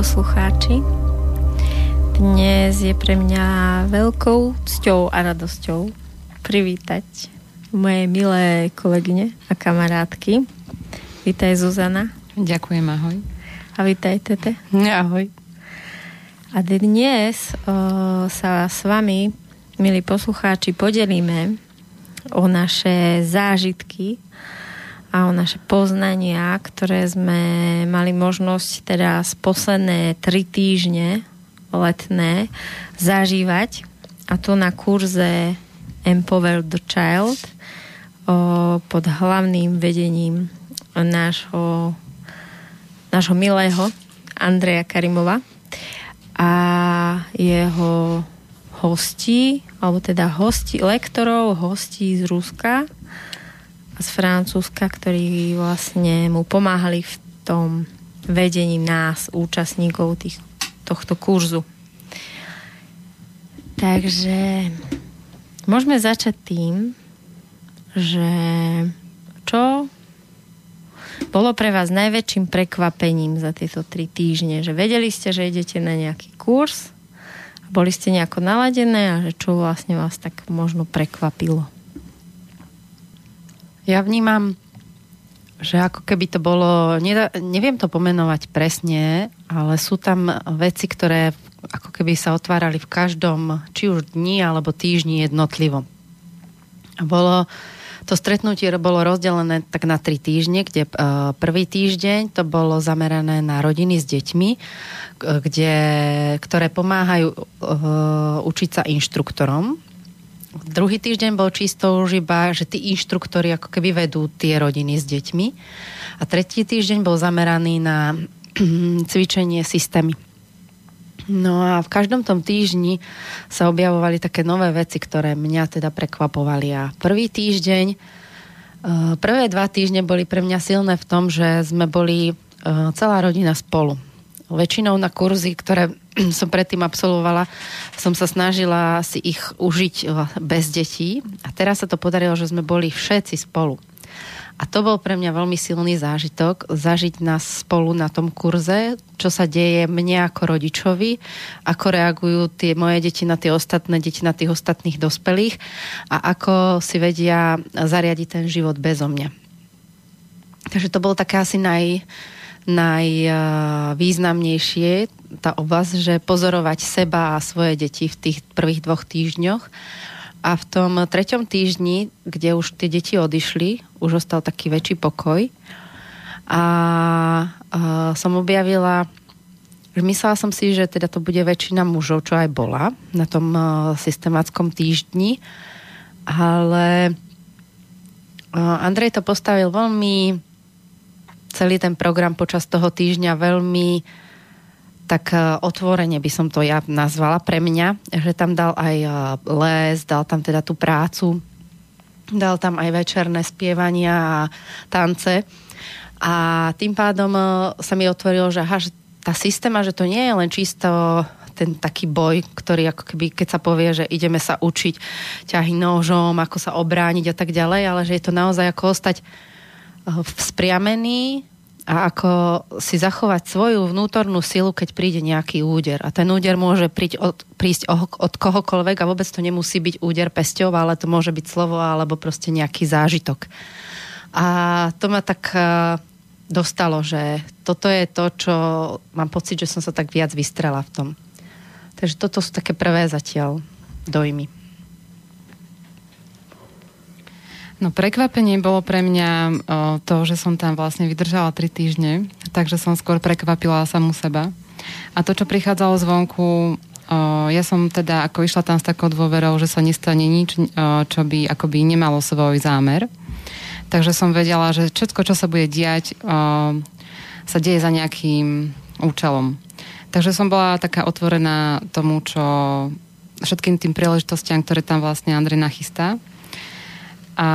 Poslucháči. Dnes je pre mňa veľkou cťou a radosťou privítať moje milé kolegyne a kamarátky. Vítaj Zuzana. Ďakujem, ahoj. A vítaj Tete. Ahoj. A dnes o, sa s vami, milí poslucháči, podelíme o naše zážitky a o naše poznania, ktoré sme mali možnosť teraz posledné tri týždne letné zažívať a to na kurze Empower the Child o, pod hlavným vedením nášho, nášho milého Andreja Karimova. A jeho hostí, alebo teda hostí, lektorov, hostí z Ruska z Francúzska, ktorí vlastne mu pomáhali v tom vedení nás, účastníkov tých, tohto kurzu. Takže môžeme začať tým, že čo bolo pre vás najväčším prekvapením za tieto tri týždne? Že vedeli ste, že idete na nejaký kurz, boli ste nejako naladené a že čo vlastne vás tak možno prekvapilo? Ja vnímam, že ako keby to bolo, neviem to pomenovať presne, ale sú tam veci, ktoré ako keby sa otvárali v každom, či už dni alebo týždni jednotlivo. Bolo, to stretnutie bolo rozdelené tak na tri týždne, kde uh, prvý týždeň to bolo zamerané na rodiny s deťmi, kde, ktoré pomáhajú uh, učiť sa inštruktorom Druhý týždeň bol čisto už iba, že tí inštruktori ako keby vedú tie rodiny s deťmi. A tretí týždeň bol zameraný na cvičenie systémy. No a v každom tom týždni sa objavovali také nové veci, ktoré mňa teda prekvapovali. A prvý týždeň, e, prvé dva týždne boli pre mňa silné v tom, že sme boli e, celá rodina spolu. Väčšinou na kurzy, ktoré som predtým absolvovala, som sa snažila si ich užiť bez detí a teraz sa to podarilo, že sme boli všetci spolu. A to bol pre mňa veľmi silný zážitok, zažiť nás spolu na tom kurze, čo sa deje mne ako rodičovi, ako reagujú tie moje deti na tie ostatné deti, na tých ostatných dospelých a ako si vedia zariadiť ten život bezo mňa. Takže to bolo také asi naj, najvýznamnejšie tá oblasť, že pozorovať seba a svoje deti v tých prvých dvoch týždňoch. A v tom treťom týždni, kde už tie deti odišli, už ostal taký väčší pokoj. A, a som objavila, že myslela som si, že teda to bude väčšina mužov, čo aj bola na tom systematickom týždni. Ale Andrej to postavil veľmi celý ten program počas toho týždňa veľmi tak e, otvorene by som to ja nazvala pre mňa, že tam dal aj e, les, dal tam teda tú prácu, dal tam aj večerné spievania a tance. A tým pádom e, sa mi otvorilo, že, aha, že tá systéma, že to nie je len čisto ten taký boj, ktorý ako keby, keď sa povie, že ideme sa učiť ťahy nožom, ako sa obrániť a tak ďalej, ale že je to naozaj ako ostať vzpriamený a ako si zachovať svoju vnútornú silu, keď príde nejaký úder. A ten úder môže príť od, prísť od kohokoľvek a vôbec to nemusí byť úder pesťov, ale to môže byť slovo alebo proste nejaký zážitok. A to ma tak e, dostalo, že toto je to, čo mám pocit, že som sa tak viac vystrela v tom. Takže toto sú také prvé zatiaľ dojmy. No prekvapenie bolo pre mňa o, to, že som tam vlastne vydržala tri týždne, takže som skôr prekvapila samú seba. A to, čo prichádzalo zvonku, o, ja som teda ako išla tam s takou dôverou, že sa nestane nič, o, čo by akoby nemalo svoj zámer. Takže som vedela, že všetko, čo sa bude diať, o, sa deje za nejakým účelom. Takže som bola taká otvorená tomu, čo všetkým tým príležitostiam, ktoré tam vlastne Andrej nachystá. A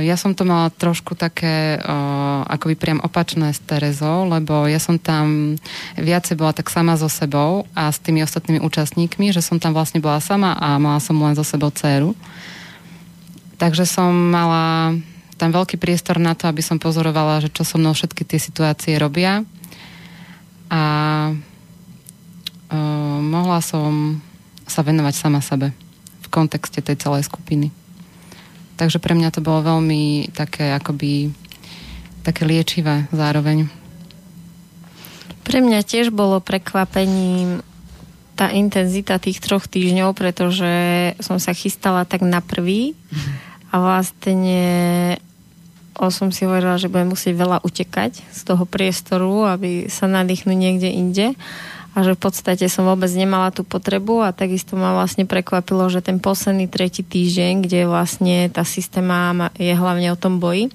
ja som to mala trošku také uh, akoby priam opačné s Terezou, lebo ja som tam viacej bola tak sama so sebou a s tými ostatnými účastníkmi, že som tam vlastne bola sama a mala som len so sebou dceru. Takže som mala tam veľký priestor na to, aby som pozorovala, že čo so mnou všetky tie situácie robia a uh, mohla som sa venovať sama sebe v kontexte tej celej skupiny. Takže pre mňa to bolo veľmi také akoby také liečivé zároveň. Pre mňa tiež bolo prekvapením tá intenzita tých troch týždňov, pretože som sa chystala tak na prvý a vlastne o som si hovorila, že budem musieť veľa utekať z toho priestoru, aby sa nadýchnuť niekde inde a že v podstate som vôbec nemala tú potrebu a takisto ma vlastne prekvapilo, že ten posledný tretí týždeň, kde vlastne tá systéma je hlavne o tom boji,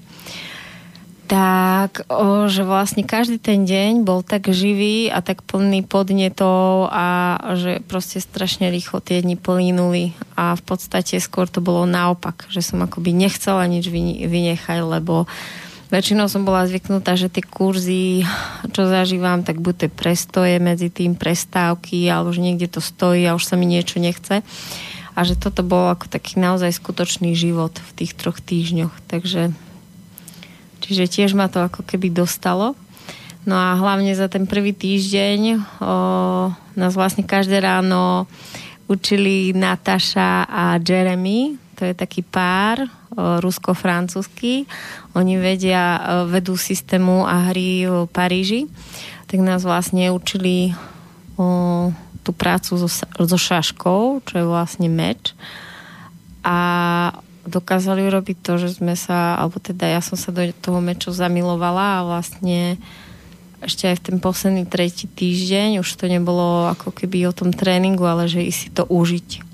tak, o, že vlastne každý ten deň bol tak živý a tak plný podnetov a že proste strašne rýchlo tie dni plynuli a v podstate skôr to bolo naopak, že som akoby nechcela nič vynechať, lebo väčšinou som bola zvyknutá, že tie kurzy, čo zažívam, tak buď tie prestoje medzi tým prestávky, alebo že niekde to stojí a už sa mi niečo nechce a že toto bol ako taký naozaj skutočný život v tých troch týždňoch. Takže Čiže tiež ma to ako keby dostalo. No a hlavne za ten prvý týždeň o, nás vlastne každé ráno učili Nataša a Jeremy, to je taký pár rusko-francúzsky. Oni vedia, vedú systému a hry v Paríži. Tak nás vlastne učili o, tú prácu so, so šaškou, čo je vlastne meč. A dokázali urobiť to, že sme sa, alebo teda ja som sa do toho meču zamilovala a vlastne ešte aj v ten posledný tretí týždeň už to nebolo ako keby o tom tréningu, ale že i si to užiť.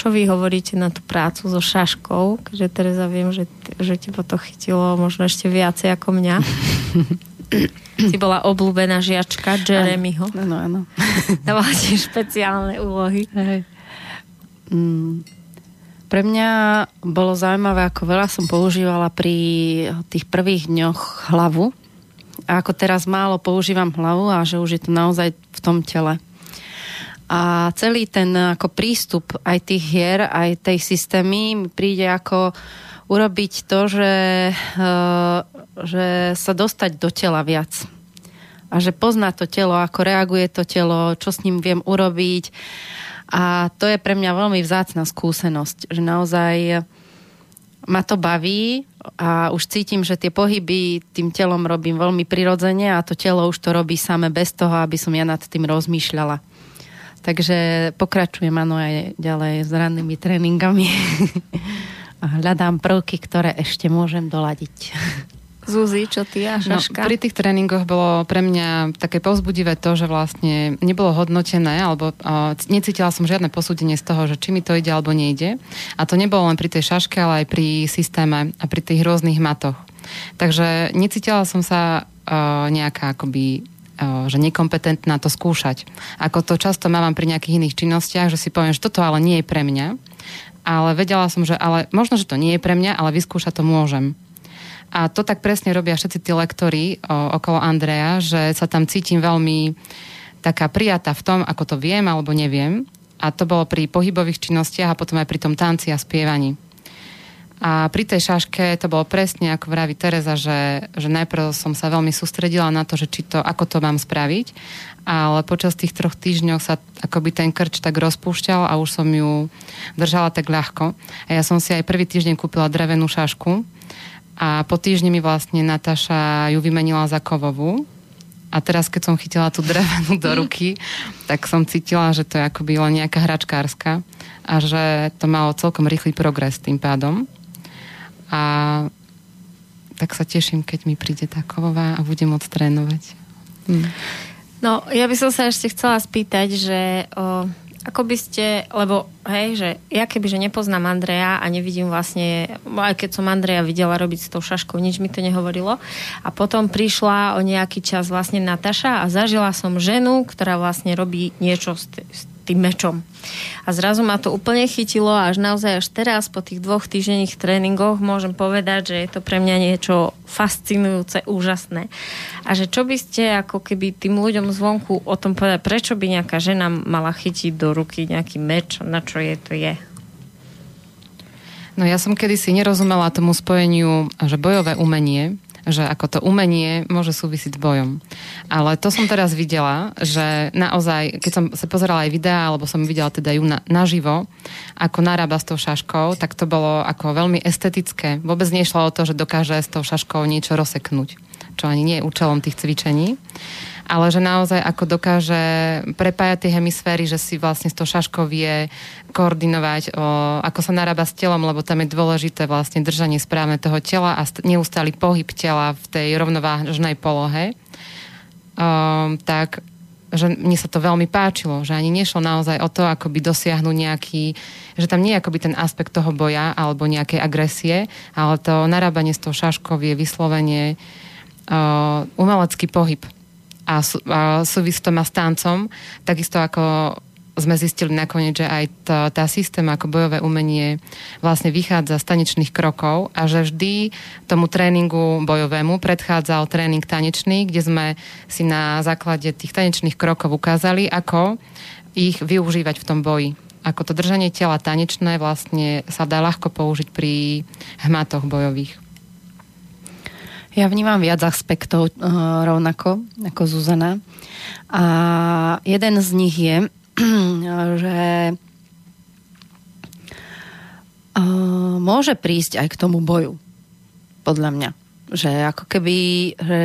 Čo vy hovoríte na tú prácu so šaškou? Keďže Teresa viem, že, že teba to chytilo možno ešte viacej ako mňa. si bola obľúbená žiačka Jeremyho. Áno, áno. Dávala si špeciálne úlohy. Hej. Mm pre mňa bolo zaujímavé, ako veľa som používala pri tých prvých dňoch hlavu a ako teraz málo používam hlavu a že už je to naozaj v tom tele. A celý ten ako prístup aj tých hier, aj tej systémy mi príde ako urobiť to, že, eh, že sa dostať do tela viac. A že pozná to telo, ako reaguje to telo, čo s ním viem urobiť a to je pre mňa veľmi vzácna skúsenosť, že naozaj ma to baví a už cítim, že tie pohyby tým telom robím veľmi prirodzene a to telo už to robí same bez toho, aby som ja nad tým rozmýšľala. Takže pokračujem ano aj ďalej s rannými tréningami a hľadám prvky, ktoré ešte môžem doladiť. Zuzi, čo ty a no, Šaška? No, pri tých tréningoch bolo pre mňa také povzbudivé to, že vlastne nebolo hodnotené, alebo uh, necítila som žiadne posúdenie z toho, že či mi to ide alebo nejde. A to nebolo len pri tej šaške, ale aj pri systéme a pri tých rôznych matoch. Takže necítila som sa uh, nejaká akoby že nekompetentná to skúšať. Ako to často mávam pri nejakých iných činnostiach, že si poviem, že toto ale nie je pre mňa, ale vedela som, že ale možno, že to nie je pre mňa, ale vyskúšať to môžem. A to tak presne robia všetci tí lektori o, okolo Andreja, že sa tam cítim veľmi taká prijatá v tom, ako to viem alebo neviem. A to bolo pri pohybových činnostiach a potom aj pri tom tanci a spievaní. A pri tej šaške to bolo presne, ako vraví Tereza, že, že najprv som sa veľmi sústredila na to, že či to, ako to mám spraviť, ale počas tých troch týždňov sa akoby ten krč tak rozpúšťal a už som ju držala tak ľahko. A ja som si aj prvý týždeň kúpila drevenú šašku, a po týždni mi vlastne Nataša ju vymenila za kovovú. A teraz, keď som chytila tú drevenú do ruky, tak som cítila, že to je akoby len nejaká hračkárska a že to malo celkom rýchly progres tým pádom. A tak sa teším, keď mi príde tá kovová a budem môcť trénovať. Hm. No, ja by som sa ešte chcela spýtať, že o, ako by ste, lebo hej, že ja keby, že nepoznám Andreja a nevidím vlastne, aj keď som Andreja videla robiť s tou šaškou, nič mi to nehovorilo. A potom prišla o nejaký čas vlastne Nataša a zažila som ženu, ktorá vlastne robí niečo s, t- s tým mečom. A zrazu ma to úplne chytilo a až naozaj až teraz po tých dvoch týždenných tréningoch môžem povedať, že je to pre mňa niečo fascinujúce, úžasné. A že čo by ste ako keby tým ľuďom zvonku o tom povedať, prečo by nejaká žena mala chytiť do ruky nejaký meč, na čo je to je? No ja som kedysi nerozumela tomu spojeniu, že bojové umenie že ako to umenie môže súvisiť s bojom. Ale to som teraz videla, že naozaj, keď som sa pozerala aj videá, alebo som videla teda ju na, naživo, ako narába s tou šaškou, tak to bolo ako veľmi estetické. Vôbec nešlo o to, že dokáže s tou šaškou niečo rozseknúť, čo ani nie je účelom tých cvičení ale že naozaj ako dokáže prepájať tie hemisféry, že si vlastne s tou šaškou vie koordinovať, o, ako sa narába s telom, lebo tam je dôležité vlastne držanie správne toho tela a neustály pohyb tela v tej rovnovážnej polohe. Um, tak že mne sa to veľmi páčilo, že ani nešlo naozaj o to, ako by dosiahnuť nejaký, že tam nie je akoby ten aspekt toho boja alebo nejakej agresie, ale to narábanie s tou šaškou je vyslovene uh, umelecký pohyb a, sú, a súvisí má s tancom, takisto ako sme zistili nakoniec, že aj tá, tá systém ako bojové umenie vlastne vychádza z tanečných krokov a že vždy tomu tréningu bojovému predchádzal tréning tanečný, kde sme si na základe tých tanečných krokov ukázali, ako ich využívať v tom boji. Ako to držanie tela tanečné vlastne sa dá ľahko použiť pri hmatoch bojových. Ja vnímam viac aspektov uh, rovnako ako Zuzana. A jeden z nich je, že uh, môže prísť aj k tomu boju. Podľa mňa. Že ako keby, že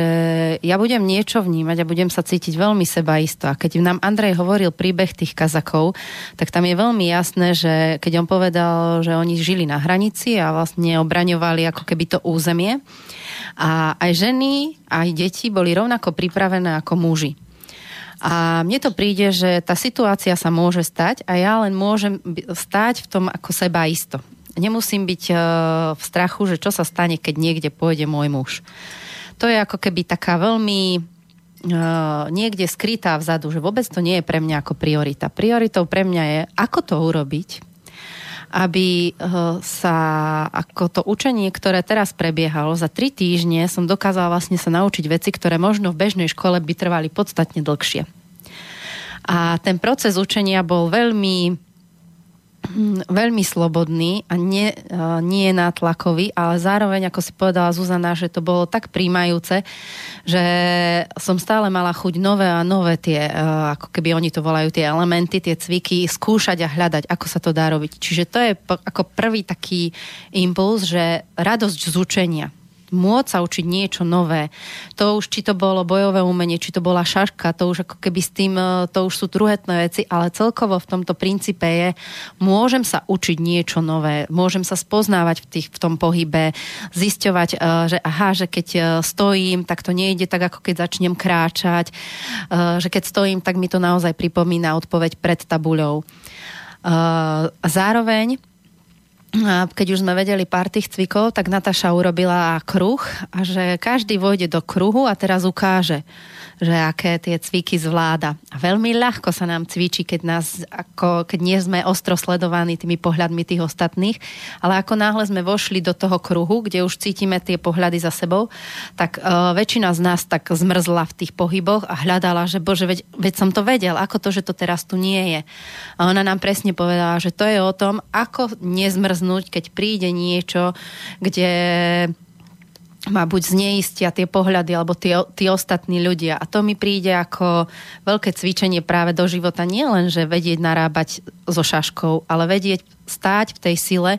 ja budem niečo vnímať a budem sa cítiť veľmi sebaisto. A keď nám Andrej hovoril príbeh tých kazakov, tak tam je veľmi jasné, že keď on povedal, že oni žili na hranici a vlastne obraňovali ako keby to územie, a aj ženy, aj deti boli rovnako pripravené ako muži. A mne to príde, že tá situácia sa môže stať a ja len môžem stať v tom ako seba isto. Nemusím byť e, v strachu, že čo sa stane, keď niekde pôjde môj muž. To je ako keby taká veľmi Uh, niekde skrytá vzadu, že vôbec to nie je pre mňa ako priorita. Prioritou pre mňa je, ako to urobiť, aby eh, sa ako to učenie, ktoré teraz prebiehalo, za tri týždne som dokázala vlastne sa naučiť veci, ktoré možno v bežnej škole by trvali podstatne dlhšie. A ten proces učenia bol veľmi veľmi slobodný a nie, nie nátlakový, ale zároveň, ako si povedala Zuzana, že to bolo tak príjmajúce, že som stále mala chuť nové a nové tie, ako keby oni to volajú, tie elementy, tie cviky, skúšať a hľadať, ako sa to dá robiť. Čiže to je ako prvý taký impuls, že radosť z učenia môcť sa učiť niečo nové. To už, či to bolo bojové umenie, či to bola šaška, to už ako keby s tým, e, to už sú druhotné veci, ale celkovo v tomto princípe je, môžem sa učiť niečo nové, môžem sa spoznávať v, tých, v tom pohybe, zisťovať, e, že aha, že keď e, stojím, tak to nejde tak, ako keď začnem kráčať, že keď stojím, tak mi to naozaj pripomína odpoveď pred tabuľou. Zároveň keď už sme vedeli pár tých cvikov, tak Nataša urobila kruh a že každý vojde do kruhu a teraz ukáže, že aké tie cviky zvláda. A veľmi ľahko sa nám cvičí, keď, nás, ako, keď nie sme ostro sledovaní tými pohľadmi tých ostatných, ale ako náhle sme vošli do toho kruhu, kde už cítime tie pohľady za sebou, tak uh, väčšina z nás tak zmrzla v tých pohyboch a hľadala, že bože, veď, veď som to vedel, ako to, že to teraz tu nie je. A ona nám presne povedala, že to je o tom, ako nezmrznúť, keď príde niečo, kde ma buď zneistia tie pohľady alebo tí, tí ostatní ľudia. A to mi príde ako veľké cvičenie práve do života. Nie len, že vedieť narábať so šaškou, ale vedieť stáť v tej sile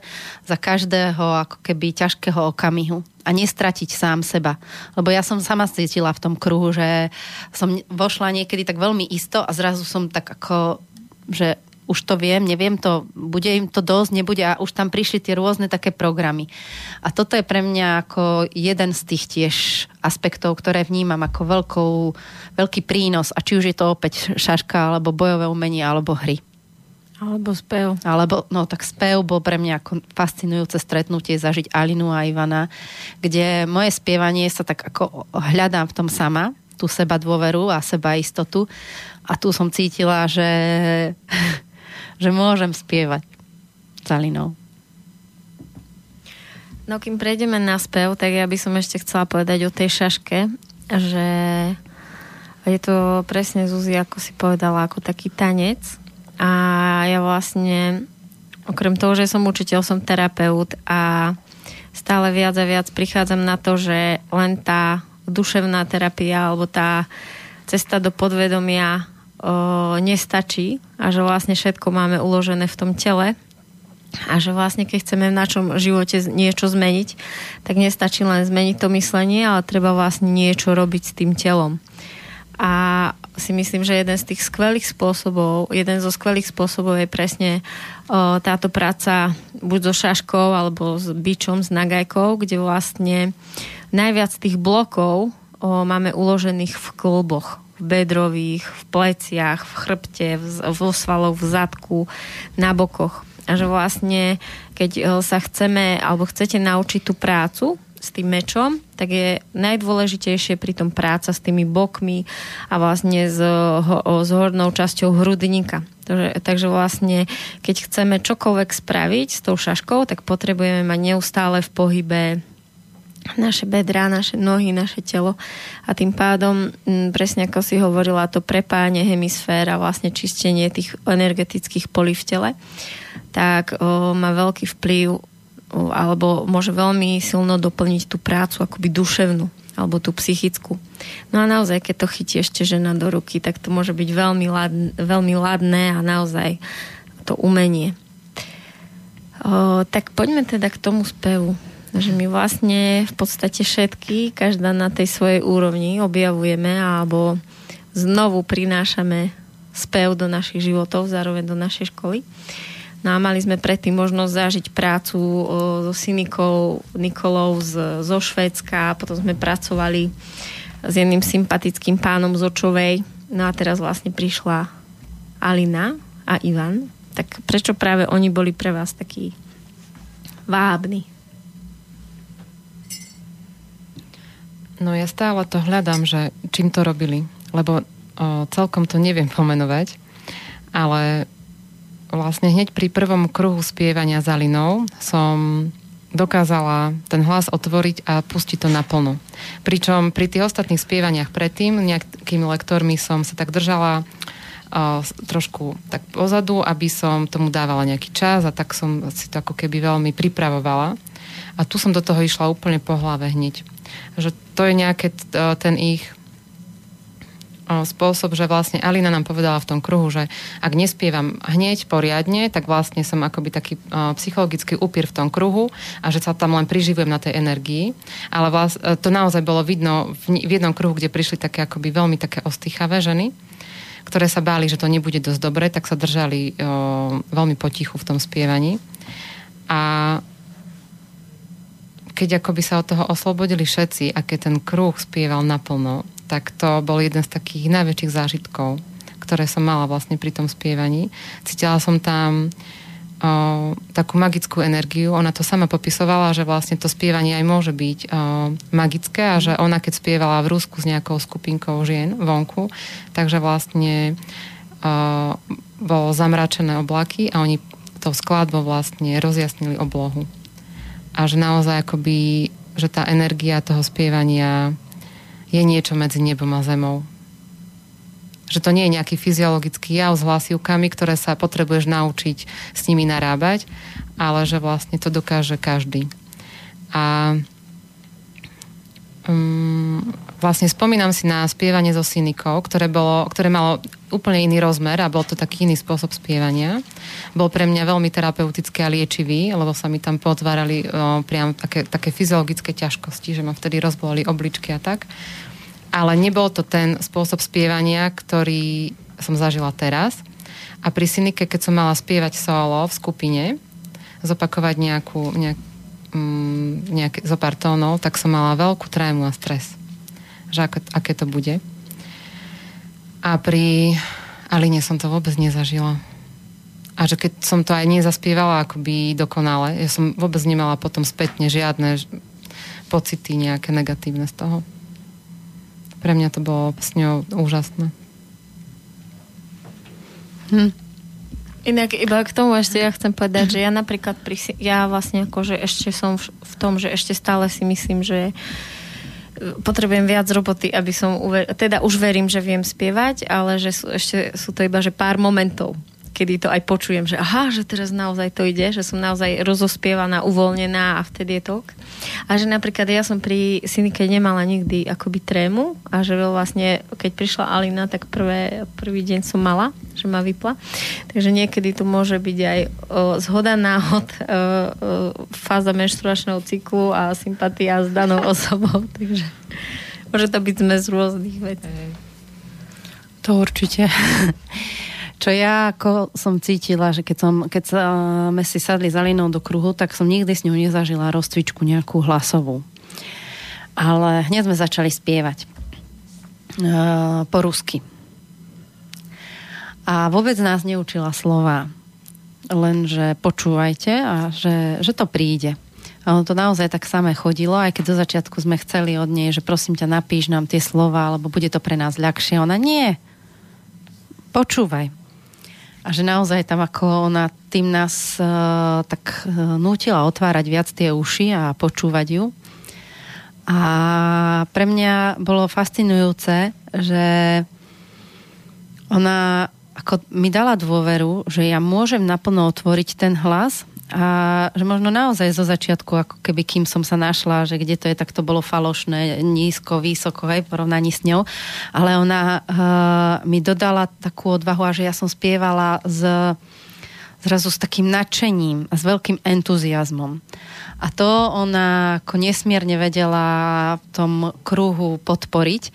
za každého ako keby ťažkého okamihu a nestratiť sám seba. Lebo ja som sama cítila v tom kruhu, že som vošla niekedy tak veľmi isto a zrazu som tak ako, že už to viem, neviem to, bude im to dosť, nebude a už tam prišli tie rôzne také programy. A toto je pre mňa ako jeden z tých tiež aspektov, ktoré vnímam ako veľkou, veľký prínos a či už je to opäť šaška, alebo bojové umenie, alebo hry. Alebo spev. Alebo, no tak spev bol pre mňa ako fascinujúce stretnutie zažiť Alinu a Ivana, kde moje spievanie sa tak ako hľadám v tom sama, tú seba dôveru a seba istotu. A tu som cítila, že že môžem spievať s Alinou. No kým prejdeme na spev, tak ja by som ešte chcela povedať o tej šaške, že je to presne Zuzi, ako si povedala, ako taký tanec. A ja vlastne, okrem toho, že som učiteľ, som terapeut a stále viac a viac prichádzam na to, že len tá duševná terapia alebo tá cesta do podvedomia o, nestačí a že vlastne všetko máme uložené v tom tele a že vlastne keď chceme v našom živote niečo zmeniť, tak nestačí len zmeniť to myslenie, ale treba vlastne niečo robiť s tým telom. A si myslím, že jeden z tých skvelých spôsobov, jeden zo skvelých spôsobov je presne o, táto práca buď so šaškou alebo s bičom, s nagajkou, kde vlastne najviac tých blokov o, máme uložených v kluboch v bedrových, v pleciach, v chrbte, v, vo svaloch, v zadku, na bokoch. A že vlastne, keď sa chceme alebo chcete naučiť tú prácu, s tým mečom, tak je najdôležitejšie pri tom práca s tými bokmi a vlastne s, ho, s hornou časťou hrudníka. Takže, takže vlastne, keď chceme čokoľvek spraviť s tou šaškou, tak potrebujeme mať neustále v pohybe naše bedrá, naše nohy, naše telo a tým pádom, m, presne ako si hovorila, to prepájanie hemisfér a vlastne čistenie tých energetických polí v tele, tak o, má veľký vplyv alebo môže veľmi silno doplniť tú prácu akoby duševnú alebo tú psychickú. No a naozaj, keď to chytí ešte žena do ruky, tak to môže byť veľmi, ladné, veľmi ladné a naozaj to umenie. O, tak poďme teda k tomu spevu. Že my vlastne v podstate všetky, každá na tej svojej úrovni objavujeme alebo znovu prinášame spev do našich životov, zároveň do našej školy. No a mali sme predtým možnosť zažiť prácu so Synikou Nikolou z, zo Švédska, potom sme pracovali s jedným sympatickým pánom z Očovej. No a teraz vlastne prišla Alina a Ivan. Tak prečo práve oni boli pre vás takí vábni? No ja stále to hľadám, že čím to robili, lebo o, celkom to neviem pomenovať, ale vlastne hneď pri prvom kruhu spievania za linou som dokázala ten hlas otvoriť a pustiť to naplno. Pričom pri tých ostatných spievaniach predtým, nejakými lektormi som sa tak držala uh, trošku tak pozadu, aby som tomu dávala nejaký čas a tak som si to ako keby veľmi pripravovala. A tu som do toho išla úplne po hlave hneď. Že to je nejaké uh, ten ich spôsob, že vlastne Alina nám povedala v tom kruhu, že ak nespievam hneď poriadne, tak vlastne som akoby taký psychologický upír v tom kruhu a že sa tam len priživujem na tej energii. Ale vlast, e, to naozaj bolo vidno v, v jednom kruhu, kde prišli také akoby veľmi také ostýchavé ženy, ktoré sa báli, že to nebude dosť dobre, tak sa držali o, veľmi potichu v tom spievaní. A keď akoby sa od toho oslobodili všetci a keď ten kruh spieval naplno, tak to bol jeden z takých najväčších zážitkov, ktoré som mala vlastne pri tom spievaní. Cítila som tam o, takú magickú energiu. Ona to sama popisovala, že vlastne to spievanie aj môže byť o, magické a že ona keď spievala v Rusku s nejakou skupinkou žien vonku, takže vlastne o, bolo zamračené oblaky a oni tou skladbou vlastne rozjasnili oblohu. A že naozaj akoby, že tá energia toho spievania je niečo medzi nebom a zemou. Že to nie je nejaký fyziologický jav s hlasivkami, ktoré sa potrebuješ naučiť s nimi narábať, ale že vlastne to dokáže každý. A um, vlastne spomínam si na spievanie so synikou, ktoré, bolo, ktoré malo úplne iný rozmer a bol to taký iný spôsob spievania. Bol pre mňa veľmi terapeutický a liečivý, lebo sa mi tam potvárali o, priam také, také fyziologické ťažkosti, že ma vtedy rozbolali obličky a tak. Ale nebol to ten spôsob spievania, ktorý som zažila teraz. A pri synike, keď som mala spievať solo v skupine, zopakovať nejakú, nejak, mm, nejaké, zo pár tónov, tak som mala veľkú trému a stres. Že ako, aké to bude. A pri Aline som to vôbec nezažila. A že keď som to aj nezaspievala akoby dokonale, ja som vôbec nemala potom spätne žiadne pocity nejaké negatívne z toho. Pre mňa to bolo s ňou úžasné. Hm. Inak iba k tomu ešte ja chcem povedať, že ja napríklad pri, ja vlastne akože ešte som v, v tom, že ešte stále si myslím, že potrebujem viac roboty, aby som uver... teda už verím, že viem spievať, ale že sú, ešte sú to iba že pár momentov, kedy to aj počujem, že aha, že teraz naozaj to ide, že som naozaj rozospievaná, uvoľnená a vtedy je to ok. A že napríklad ja som pri synike nemala nikdy akoby trému a že vlastne, keď prišla Alina, tak prvé, prvý deň som mala, že ma vypla. Takže niekedy tu môže byť aj o, zhoda náhod, o, o, fáza menštruačného cyklu a sympatia s danou osobou. Takže môže to byť zmes rôznych vecí. To určite. Čo ja ako som cítila, že keď, som, keď sme si sadli za Alinou do kruhu, tak som nikdy s ňou nezažila rozcvičku nejakú hlasovú. Ale hneď sme začali spievať uh, po rusky. A vôbec nás neučila slova. Len, že počúvajte a že, že to príde. A ono to naozaj tak samé chodilo, aj keď do začiatku sme chceli od nej, že prosím ťa, napíš nám tie slova, alebo bude to pre nás ľahšie. Ona nie. Počúvaj a že naozaj tam ako ona tým nás uh, tak uh, otvárať viac tie uši a počúvať ju. A pre mňa bolo fascinujúce, že ona ako mi dala dôveru, že ja môžem naplno otvoriť ten hlas a že možno naozaj zo začiatku, ako keby kým som sa našla, že kde to je, tak to bolo falošné, nízko, vysoko, aj v porovnaní s ňou. Ale ona uh, mi dodala takú odvahu a že ja som spievala s zrazu s takým nadšením a s veľkým entuziasmom. A to ona ako nesmierne vedela v tom kruhu podporiť.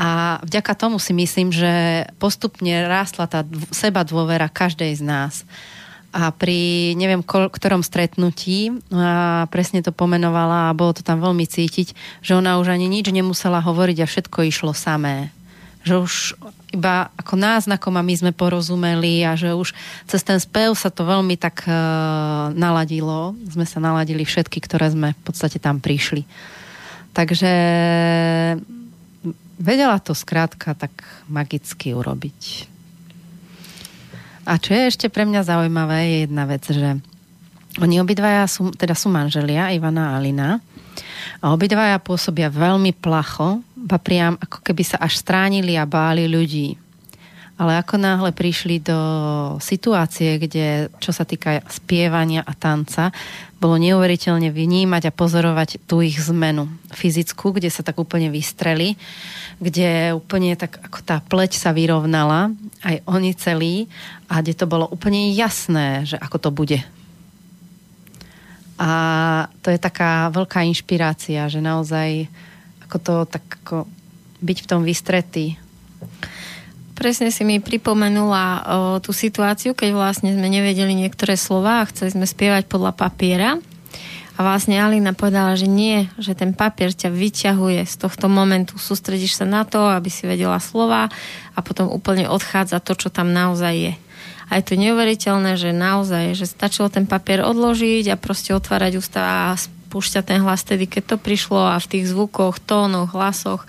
A vďaka tomu si myslím, že postupne rástla tá seba dôvera každej z nás a pri neviem ktorom stretnutí a presne to pomenovala a bolo to tam veľmi cítiť, že ona už ani nič nemusela hovoriť a všetko išlo samé. Že už iba ako náznakom a my sme porozumeli a že už cez ten spev sa to veľmi tak uh, naladilo. Sme sa naladili všetky, ktoré sme v podstate tam prišli. Takže vedela to skrátka tak magicky urobiť. A čo je ešte pre mňa zaujímavé, je jedna vec, že oni obidvaja sú, teda sú manželia, Ivana a Alina. A obidvaja pôsobia veľmi placho, ba priam ako keby sa až stránili a báli ľudí. Ale ako náhle prišli do situácie, kde, čo sa týka spievania a tanca, bolo neuveriteľne vnímať a pozorovať tú ich zmenu fyzickú, kde sa tak úplne vystreli, kde úplne tak ako tá pleť sa vyrovnala, aj oni celí, a kde to bolo úplne jasné, že ako to bude. A to je taká veľká inšpirácia, že naozaj ako to tak ako byť v tom vystretý. Presne si mi pripomenula o, tú situáciu, keď vlastne sme nevedeli niektoré slova a chceli sme spievať podľa papiera. A vlastne Alina povedala, že nie, že ten papier ťa vyťahuje z tohto momentu. Sústredíš sa na to, aby si vedela slova a potom úplne odchádza to, čo tam naozaj je. A je to neuveriteľné, že naozaj, že stačilo ten papier odložiť a proste otvárať ústa a púšťať ten hlas vtedy, keď to prišlo a v tých zvukoch, tónoch, hlasoch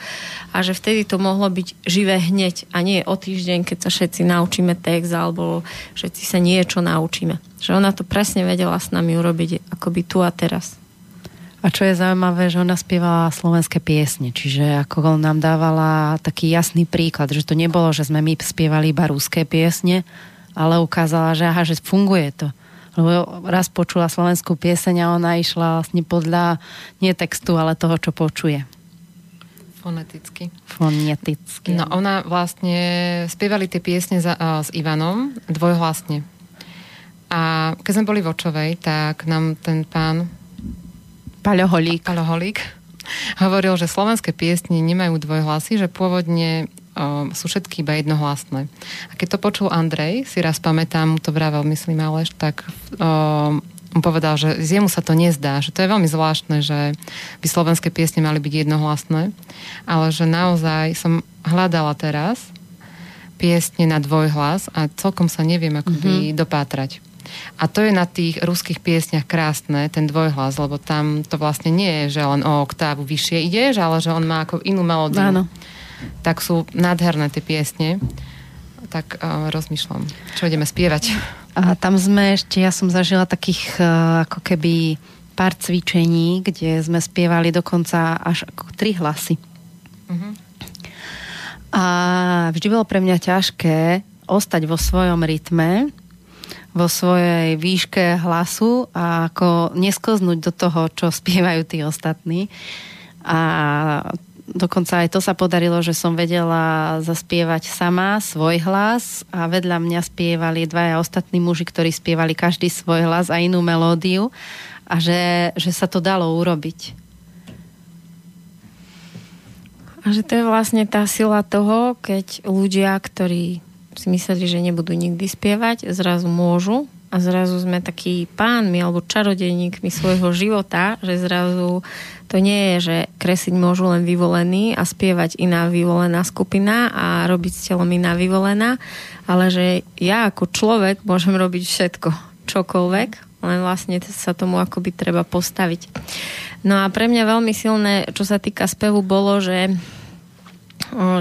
a že vtedy to mohlo byť živé hneď a nie o týždeň, keď sa všetci naučíme text alebo všetci sa niečo naučíme. Že ona to presne vedela s nami urobiť akoby tu a teraz. A čo je zaujímavé, že ona spievala slovenské piesne, čiže ako nám dávala taký jasný príklad, že to nebolo, že sme my spievali iba ruské piesne, ale ukázala, že aha, že funguje to lebo raz počula slovenskú pieseň a ona išla vlastne podľa nie textu, ale toho, čo počuje. Foneticky. Foneticky. No ona vlastne spievali tie piesne za, uh, s Ivanom dvojhlasne. A keď sme boli v Očovej, tak nám ten pán Paľoholík. Paľoholík hovoril, že slovenské piesne nemajú dvojhlasy, že pôvodne sú všetky iba jednohlasné. A keď to počul Andrej, si raz pamätám, mu to vravel, myslím Aleš, tak o, on povedal, že jemu sa to nezdá, že to je veľmi zvláštne, že by slovenské piesne mali byť jednohlasné, ale že naozaj som hľadala teraz piesne na dvojhlas a celkom sa neviem ako mm-hmm. dopátrať. A to je na tých ruských piesniach krásne, ten dvojhlas, lebo tam to vlastne nie je, že len o oktávu vyššie ideš, ale že on má ako inú melódiu. Áno tak sú nádherné tie piesne. Tak uh, rozmýšľam, čo ideme spievať. A tam sme ešte, ja som zažila takých uh, ako keby pár cvičení, kde sme spievali dokonca až ako tri hlasy. Uh-huh. A vždy bolo pre mňa ťažké ostať vo svojom rytme vo svojej výške hlasu a ako nesklznúť do toho, čo spievajú tí ostatní. A dokonca aj to sa podarilo, že som vedela zaspievať sama svoj hlas a vedľa mňa spievali dvaja ostatní muži, ktorí spievali každý svoj hlas a inú melódiu a že, že sa to dalo urobiť. A že to je vlastne tá sila toho, keď ľudia, ktorí si mysleli, že nebudú nikdy spievať, zrazu môžu a zrazu sme takí pánmi alebo čarodejníkmi svojho života, že zrazu to nie je, že kresliť môžu len vyvolení a spievať iná vyvolená skupina a robiť s telom iná vyvolená, ale že ja ako človek môžem robiť všetko, čokoľvek, len vlastne sa tomu akoby treba postaviť. No a pre mňa veľmi silné, čo sa týka spevu, bolo, že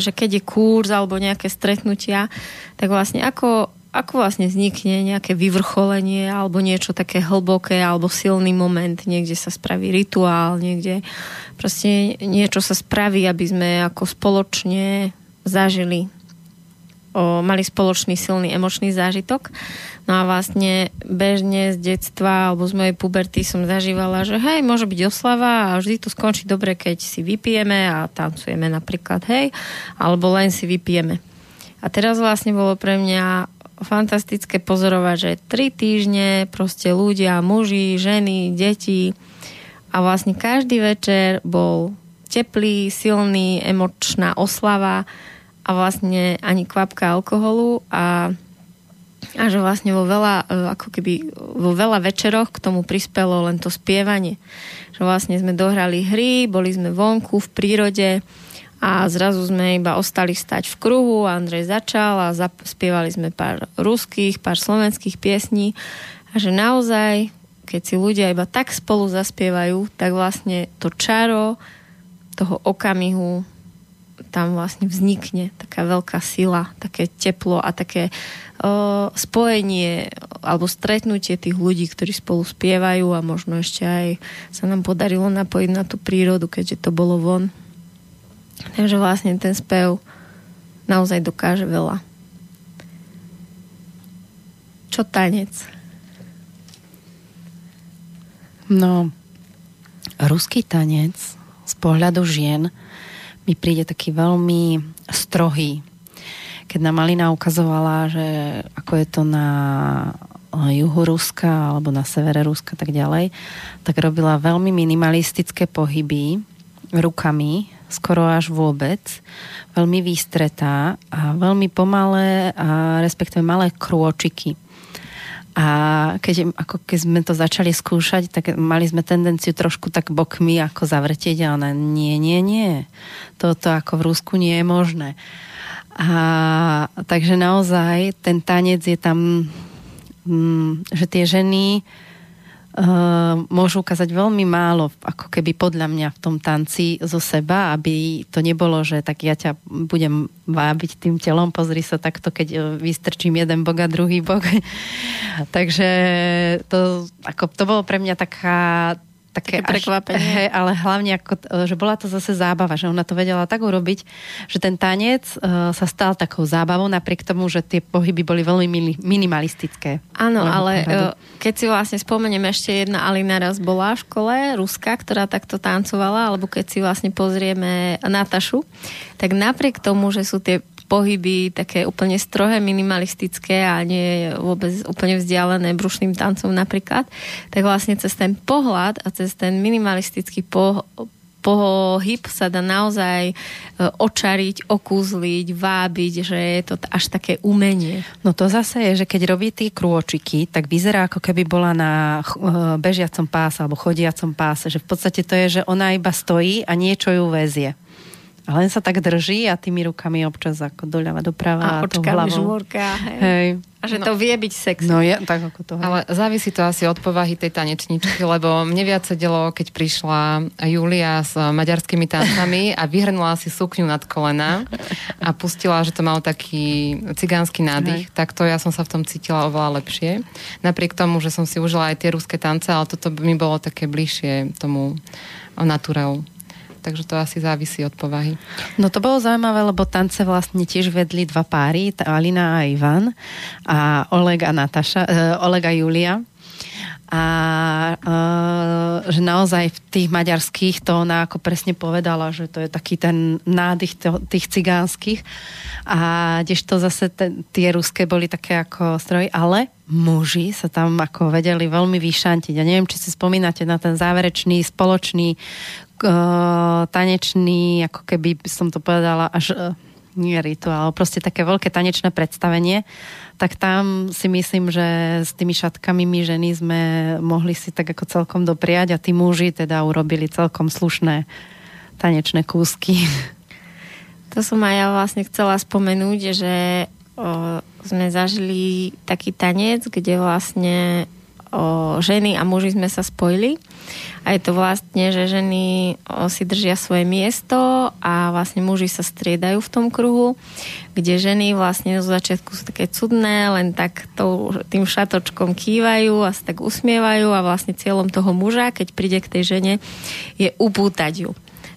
že keď je kurz alebo nejaké stretnutia, tak vlastne ako ako vlastne vznikne nejaké vyvrcholenie alebo niečo také hlboké alebo silný moment, niekde sa spraví rituál, niekde proste niečo sa spraví, aby sme ako spoločne zažili o, mali spoločný silný emočný zážitok. No a vlastne bežne z detstva alebo z mojej puberty som zažívala, že hej, môže byť oslava a vždy to skončí dobre, keď si vypijeme a tancujeme napríklad, hej, alebo len si vypijeme. A teraz vlastne bolo pre mňa fantastické pozorovať, že tri týždne proste ľudia, muži, ženy, deti a vlastne každý večer bol teplý, silný, emočná oslava a vlastne ani kvapka alkoholu a, a že vlastne vo veľa, ako keby vo veľa večeroch k tomu prispelo len to spievanie. Že vlastne sme dohrali hry, boli sme vonku v prírode, a zrazu sme iba ostali stať v kruhu, Andrej začal a spievali sme pár ruských, pár slovenských piesní a že naozaj, keď si ľudia iba tak spolu zaspievajú, tak vlastne to čaro toho okamihu tam vlastne vznikne taká veľká sila, také teplo a také uh, spojenie alebo stretnutie tých ľudí, ktorí spolu spievajú a možno ešte aj sa nám podarilo napojiť na tú prírodu, keďže to bolo von. Takže vlastne ten spev naozaj dokáže veľa. Čo tanec? No, ruský tanec z pohľadu žien mi príde taký veľmi strohý. Keď nám Malina ukazovala, že ako je to na juhu Ruska alebo na severe Ruska tak ďalej, tak robila veľmi minimalistické pohyby rukami, skoro až vôbec, veľmi výstretá a veľmi pomalé a respektíve malé krôčiky. A keď, ako keď sme to začali skúšať, tak mali sme tendenciu trošku tak bokmi ako zavrtieť a nie, nie, nie. Toto ako v Rusku nie je možné. A takže naozaj ten tanec je tam, mm, že tie ženy uh, môžu ukázať veľmi málo, ako keby podľa mňa v tom tanci zo seba, aby to nebolo, že tak ja ťa budem vábiť tým telom, pozri sa takto, keď eh, vystrčím jeden bok a druhý bok. Takže to, ako, to bolo pre mňa taká také, také prekvapenie. Až, ale hlavne, ako, že bola to zase zábava, že ona to vedela tak urobiť, že ten tanec uh, sa stal takou zábavou, napriek tomu, že tie pohyby boli veľmi minimalistické. Áno, ale uh, keď si vlastne spomeniem, ešte jedna Alina raz bola v škole, Ruska, ktorá takto tancovala, alebo keď si vlastne pozrieme Natašu, tak napriek tomu, že sú tie pohyby také úplne strohé, minimalistické a nie vôbec úplne vzdialené brušným tancom napríklad, tak vlastne cez ten pohľad a cez ten minimalistický po, pohyb sa dá naozaj e, očariť, okúzliť, vábiť, že je to až také umenie. No to zase je, že keď robí tie krôčiky, tak vyzerá ako keby bola na e, bežiacom páse alebo chodiacom páse, že v podstate to je, že ona iba stojí a niečo ju väzie. A len sa tak drží a tými rukami občas ako doľava, doprava. A očkami žmúrka. Hej. hej. A že no, to vie byť sexy. No ja, tak ako to. Hej. Ale závisí to asi od povahy tej tanečničky, lebo mne viac sedelo, keď prišla Julia s maďarskými tancami a vyhrnula si sukňu nad kolena a pustila, že to malo taký cigánsky nádych, hej. tak to ja som sa v tom cítila oveľa lepšie. Napriek tomu, že som si užila aj tie ruské tance, ale toto by mi bolo také bližšie tomu naturelu. Takže to asi závisí od povahy. No to bolo zaujímavé, lebo tance vlastne tiež vedli dva páry, Alina a Ivan a Oleg a Nataša, uh, Oleg a Julia a uh, že naozaj v tých maďarských to ona ako presne povedala, že to je taký ten nádych tých cigánskych a to zase te, tie ruské boli také ako stroj, ale muži sa tam ako vedeli veľmi vyšantiť. Ja neviem, či si spomínate na ten záverečný spoločný uh, tanečný, ako keby som to povedala, až uh, nie rituál, proste také veľké tanečné predstavenie tak tam si myslím, že s tými šatkami my ženy sme mohli si tak ako celkom dopriať a tí muži teda urobili celkom slušné tanečné kúsky. To som aj ja vlastne chcela spomenúť, že o, sme zažili taký tanec, kde vlastne o, ženy a muži sme sa spojili a je to vlastne, že ženy o, si držia svoje miesto a vlastne muži sa striedajú v tom kruhu, kde ženy vlastne zo začiatku sú také cudné, len tak to, tým šatočkom kývajú a sa tak usmievajú a vlastne cieľom toho muža, keď príde k tej žene, je upútať ju.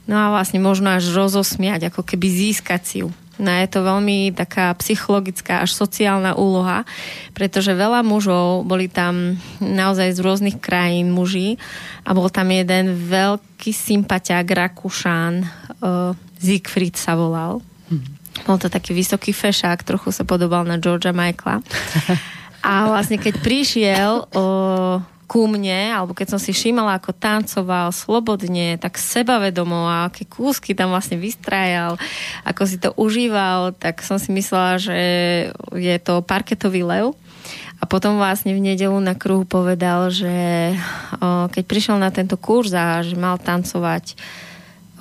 No a vlastne možno až rozosmiať, ako keby získať si ju. No je to veľmi taká psychologická až sociálna úloha, pretože veľa mužov, boli tam naozaj z rôznych krajín muži a bol tam jeden veľký sympatiák Rakúšan, uh, Siegfried sa volal. Hmm. Bol to taký vysoký fešák, trochu sa podobal na Georgia Michaela. A vlastne keď prišiel uh, ku mne, alebo keď som si všímala, ako tancoval slobodne, tak sebavedomo a aké kúsky tam vlastne vystrajal, ako si to užíval, tak som si myslela, že je to parketový lev. A potom vlastne v nedelu na kruhu povedal, že keď prišiel na tento kurz a že mal tancovať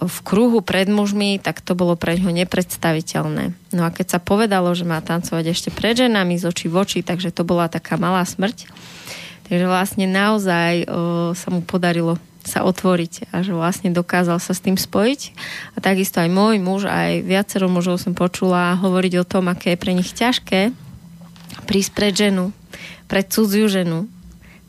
v kruhu pred mužmi, tak to bolo pre ňo nepredstaviteľné. No a keď sa povedalo, že má tancovať ešte pred ženami z očí v oči, takže to bola taká malá smrť Takže vlastne naozaj o, sa mu podarilo sa otvoriť a že vlastne dokázal sa s tým spojiť. A takisto aj môj muž, aj viacero mužov som počula hovoriť o tom, aké je pre nich ťažké prísť pred ženu, pred cudziu ženu,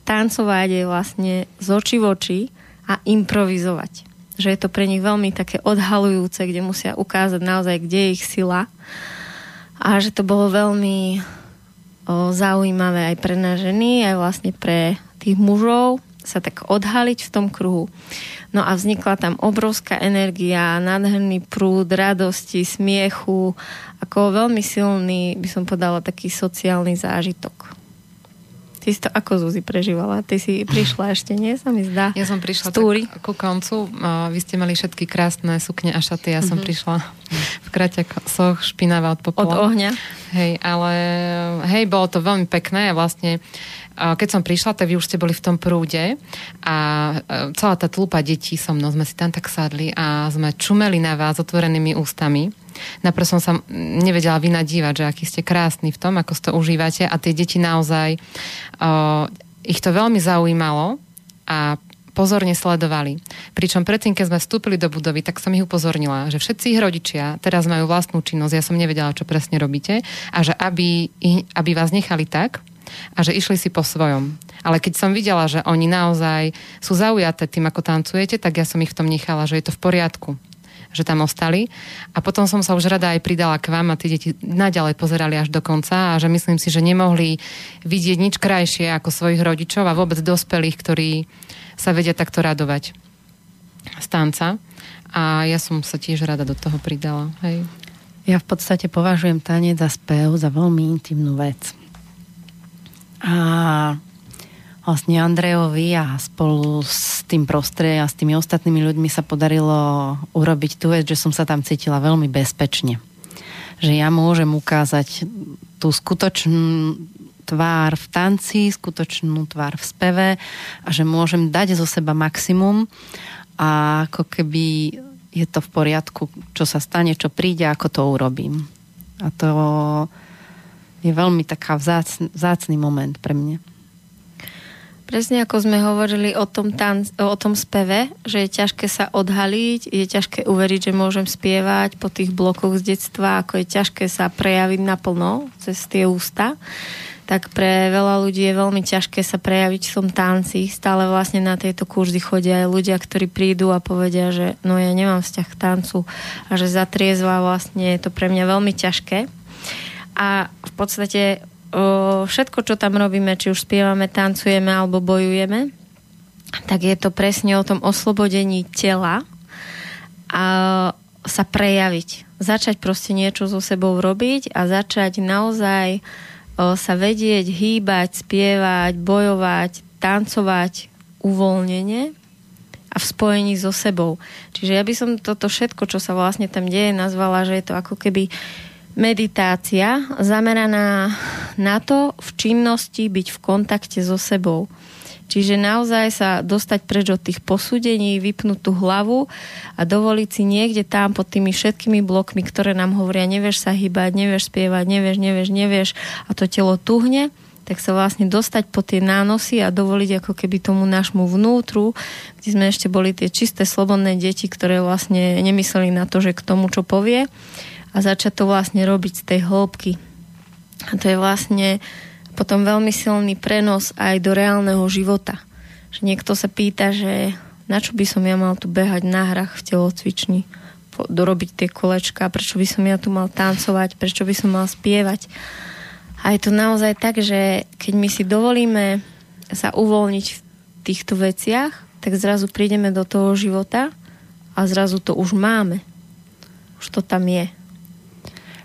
tancovať je vlastne z očí v oči a improvizovať. Že je to pre nich veľmi také odhalujúce, kde musia ukázať naozaj, kde je ich sila. A že to bolo veľmi zaujímavé aj pre nás ženy, aj vlastne pre tých mužov sa tak odhaliť v tom kruhu. No a vznikla tam obrovská energia, nádherný prúd, radosti, smiechu, ako veľmi silný, by som podala, taký sociálny zážitok. Ty si to ako Zuzi prežívala? Ty si prišla ešte, nie? Sa mi zdá. Ja som prišla tak ku koncu. Vy ste mali všetky krásne sukne a šaty. Ja som mm-hmm. prišla v kraťakoch špinavá od popola. Od ohňa. Hej, ale hej, bolo to veľmi pekné a vlastne keď som prišla, tak vy už ste boli v tom prúde a celá tá tlupa detí so mnou, sme si tam tak sadli a sme čumeli na vás otvorenými ústami. Najprv som sa nevedela vynadívať, že aký ste krásni v tom, ako to užívate a tie deti naozaj, uh, ich to veľmi zaujímalo a pozorne sledovali. Pričom predtým, keď sme vstúpili do budovy, tak som ich upozornila, že všetci ich rodičia teraz majú vlastnú činnosť, ja som nevedela, čo presne robíte a že aby, aby vás nechali tak, a že išli si po svojom. Ale keď som videla, že oni naozaj sú zaujaté tým, ako tancujete, tak ja som ich v tom nechala, že je to v poriadku že tam ostali. A potom som sa už rada aj pridala k vám a tie deti naďalej pozerali až do konca a že myslím si, že nemohli vidieť nič krajšie ako svojich rodičov a vôbec dospelých, ktorí sa vedia takto radovať z tanca. A ja som sa tiež rada do toho pridala. Hej. Ja v podstate považujem tanec za spev za veľmi intimnú vec. A vlastne Andrejovi a spolu s tým prostredím a s tými ostatnými ľuďmi sa podarilo urobiť tú vec, že som sa tam cítila veľmi bezpečne. Že ja môžem ukázať tú skutočnú tvár v tanci, skutočnú tvár v speve a že môžem dať zo seba maximum a ako keby je to v poriadku, čo sa stane, čo príde, ako to urobím. A to je veľmi taká vzácný, vzácný moment pre mňa. Presne ako sme hovorili o tom, tan- o tom speve, že je ťažké sa odhaliť, je ťažké uveriť, že môžem spievať po tých blokoch z detstva, ako je ťažké sa prejaviť naplno cez tie ústa, tak pre veľa ľudí je veľmi ťažké sa prejaviť v tom tanci. Stále vlastne na tieto kurzy chodia aj ľudia, ktorí prídu a povedia, že no ja nemám vzťah k tancu a že zatriezva vlastne je to pre mňa veľmi ťažké. A v podstate všetko, čo tam robíme, či už spievame, tancujeme alebo bojujeme, tak je to presne o tom oslobodení tela a sa prejaviť. Začať proste niečo so sebou robiť a začať naozaj sa vedieť, hýbať, spievať, bojovať, tancovať uvoľnenie a v spojení so sebou. Čiže ja by som toto všetko, čo sa vlastne tam deje, nazvala, že je to ako keby meditácia zameraná na to v činnosti byť v kontakte so sebou. Čiže naozaj sa dostať preč od tých posúdení, vypnúť tú hlavu a dovoliť si niekde tam pod tými všetkými blokmi, ktoré nám hovoria, nevieš sa hýbať, nevieš spievať, nevieš, nevieš, nevieš a to telo tuhne, tak sa vlastne dostať po tie nánosy a dovoliť ako keby tomu nášmu vnútru, kde sme ešte boli tie čisté, slobodné deti, ktoré vlastne nemysleli na to, že k tomu, čo povie a začať to vlastne robiť z tej hĺbky. A to je vlastne potom veľmi silný prenos aj do reálneho života. Že niekto sa pýta, že na čo by som ja mal tu behať na hrách v telocvični, dorobiť tie kolečka, prečo by som ja tu mal tancovať, prečo by som mal spievať. A je to naozaj tak, že keď my si dovolíme sa uvoľniť v týchto veciach, tak zrazu prídeme do toho života a zrazu to už máme. Už to tam je.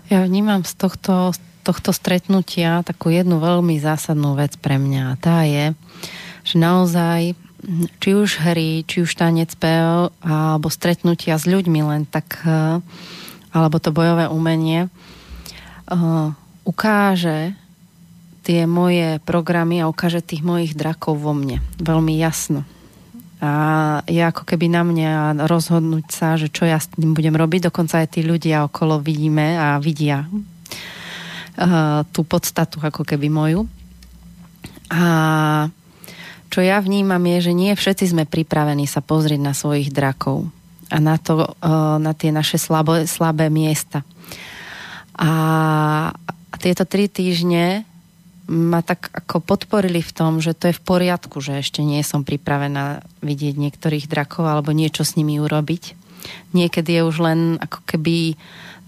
Ja vnímam z tohto, tohto stretnutia takú jednu veľmi zásadnú vec pre mňa. Tá je, že naozaj či už hry, či už tanec, spev, alebo stretnutia s ľuďmi len tak, e, alebo to bojové umenie, e, ukáže tie moje programy a ukáže tých mojich drakov vo mne. Veľmi jasno. A je ako keby na mňa rozhodnúť sa, že čo ja s tým budem robiť. Dokonca aj tí ľudia okolo vidíme a vidia uh, tú podstatu ako keby moju. A čo ja vnímam je, že nie všetci sme pripravení sa pozrieť na svojich drakov a na, to, uh, na tie naše slabé, slabé miesta. A tieto tri týždne ma tak ako podporili v tom, že to je v poriadku, že ešte nie som pripravená vidieť niektorých drakov alebo niečo s nimi urobiť. Niekedy je už len ako keby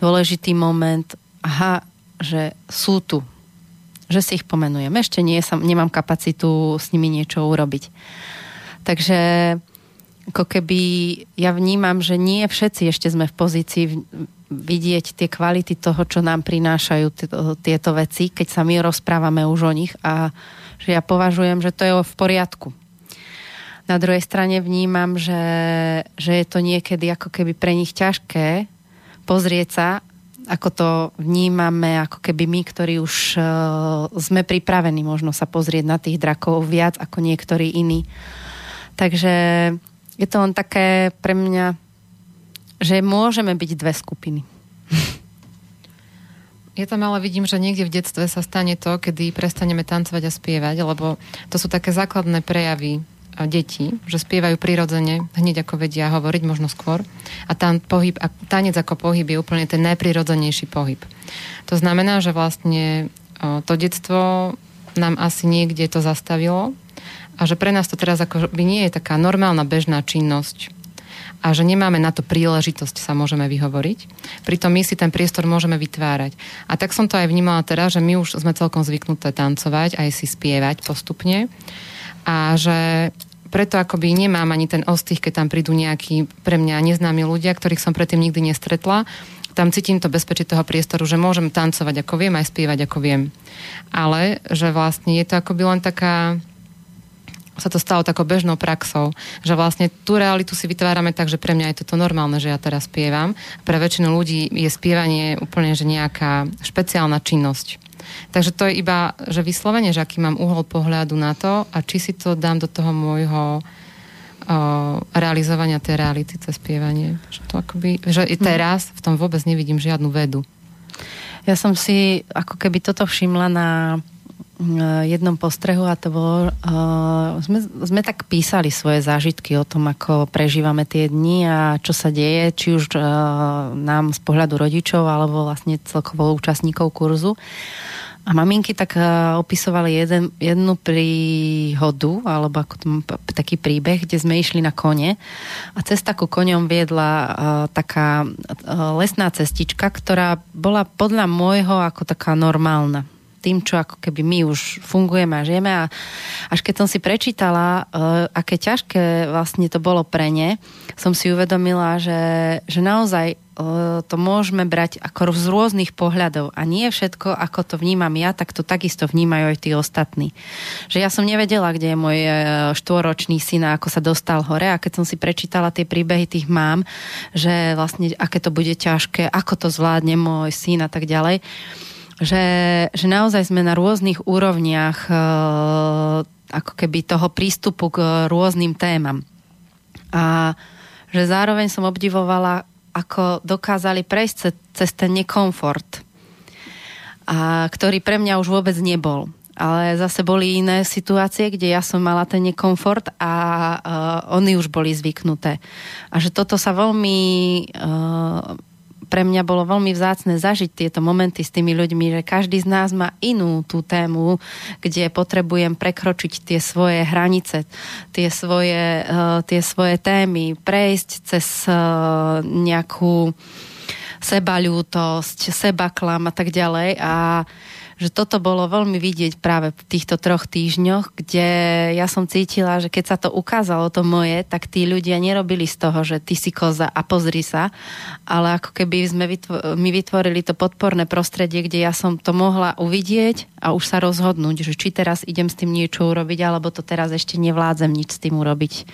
dôležitý moment, aha, že sú tu, že si ich pomenujem. Ešte nie, som, nemám kapacitu s nimi niečo urobiť. Takže ako keby ja vnímam, že nie všetci ešte sme v pozícii vidieť tie kvality toho, čo nám prinášajú tieto veci, keď sa my rozprávame už o nich a že ja považujem, že to je v poriadku. Na druhej strane vnímam, že, že je to niekedy ako keby pre nich ťažké pozrieť sa ako to vnímame, ako keby my, ktorí už uh, sme pripravení možno sa pozrieť na tých drakov viac ako niektorí iní. Takže je to len také pre mňa, že môžeme byť dve skupiny. Ja tam ale vidím, že niekde v detstve sa stane to, kedy prestaneme tancovať a spievať, lebo to sú také základné prejavy deti, že spievajú prirodzene, hneď ako vedia hovoriť, možno skôr. A tam pohyb, a tanec ako pohyb je úplne ten najprirodzenejší pohyb. To znamená, že vlastne to detstvo nám asi niekde to zastavilo a že pre nás to teraz ako by nie je taká normálna bežná činnosť a že nemáme na to príležitosť sa môžeme vyhovoriť. Pritom my si ten priestor môžeme vytvárať. A tak som to aj vnímala teraz, že my už sme celkom zvyknuté tancovať, aj si spievať postupne a že preto akoby nemám ani ten ostých, keď tam prídu nejakí pre mňa neznámi ľudia, ktorých som predtým nikdy nestretla. Tam cítim to bezpečie toho priestoru, že môžem tancovať ako viem, aj spievať ako viem. Ale že vlastne je to akoby len taká sa to stalo takou bežnou praxou, že vlastne tú realitu si vytvárame tak, že pre mňa je toto normálne, že ja teraz spievam. Pre väčšinu ľudí je spievanie úplne že nejaká špeciálna činnosť. Takže to je iba, že vyslovene, že aký mám uhol pohľadu na to a či si to dám do toho môjho o, realizovania tej reality, cez spievanie. Že, to akoby, že i teraz v tom vôbec nevidím žiadnu vedu. Ja som si ako keby toto všimla na jednom postrehu a to bolo, uh, sme, sme tak písali svoje zážitky o tom, ako prežívame tie dni a čo sa deje, či už uh, nám z pohľadu rodičov alebo vlastne celkovo účastníkov kurzu. A maminky tak uh, opisovali jeden, jednu príhodu, alebo ako tom, taký príbeh, kde sme išli na kone a cesta ku koňom viedla uh, taká uh, lesná cestička, ktorá bola podľa môjho ako taká normálna tým, čo ako keby my už fungujeme a žijeme. A až keď som si prečítala, uh, aké ťažké vlastne to bolo pre ne, som si uvedomila, že, že naozaj uh, to môžeme brať ako z rôznych pohľadov. A nie všetko, ako to vnímam ja, tak to takisto vnímajú aj tí ostatní. Že ja som nevedela, kde je môj uh, štvoročný syn a ako sa dostal hore. A keď som si prečítala tie príbehy tých mám, že vlastne aké to bude ťažké, ako to zvládne môj syn a tak ďalej, že, že naozaj sme na rôznych úrovniach e, ako keby toho prístupu k rôznym témam. A že zároveň som obdivovala, ako dokázali prejsť cez, cez ten nekomfort, a ktorý pre mňa už vôbec nebol. Ale zase boli iné situácie, kde ja som mala ten nekomfort a uh, oni už boli zvyknuté. A že toto sa veľmi uh, pre mňa bolo veľmi vzácne zažiť tieto momenty s tými ľuďmi, že každý z nás má inú tú tému, kde potrebujem prekročiť tie svoje hranice, tie svoje, uh, tie svoje témy, prejsť cez uh, nejakú sebaľútosť, sebaklam a tak ďalej. A že toto bolo veľmi vidieť práve v týchto troch týždňoch, kde ja som cítila, že keď sa to ukázalo, to moje, tak tí ľudia nerobili z toho, že ty si koza a pozri sa, ale ako keby sme vytvo- my vytvorili to podporné prostredie, kde ja som to mohla uvidieť a už sa rozhodnúť, že či teraz idem s tým niečo urobiť, alebo to teraz ešte nevládzem nič s tým urobiť.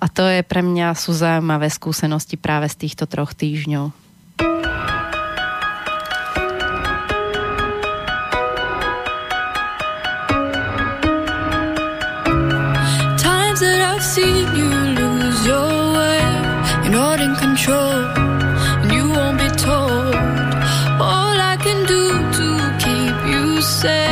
A to je pre mňa sú zaujímavé skúsenosti práve z týchto troch týždňov. say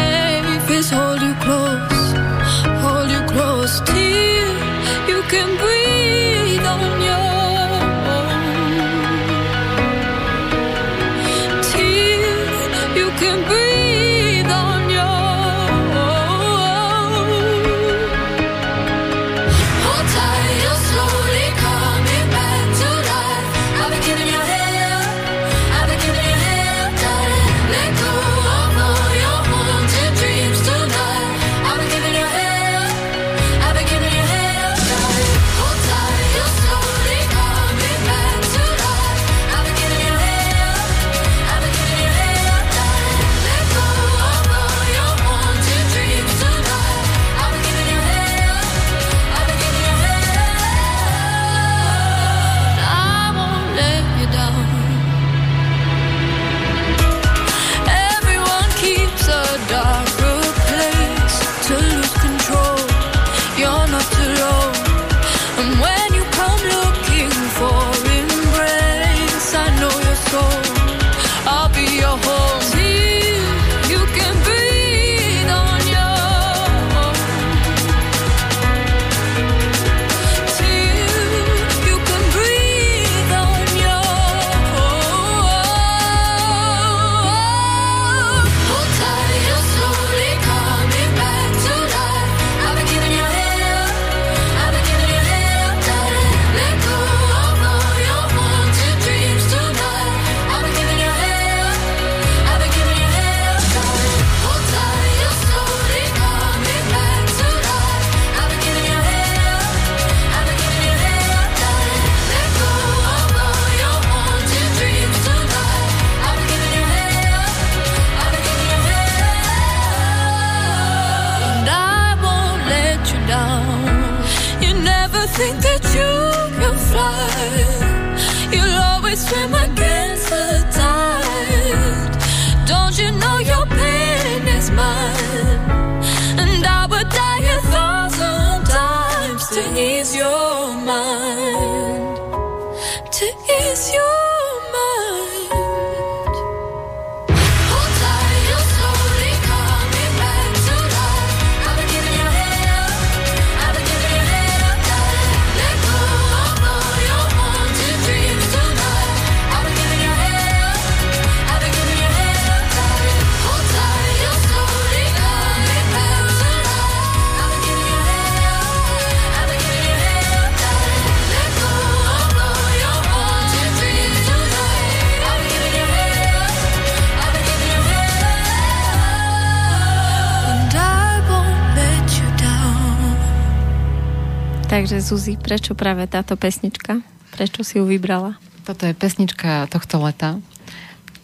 Takže Zuzi, prečo práve táto pesnička? Prečo si ju vybrala? Toto je pesnička tohto leta.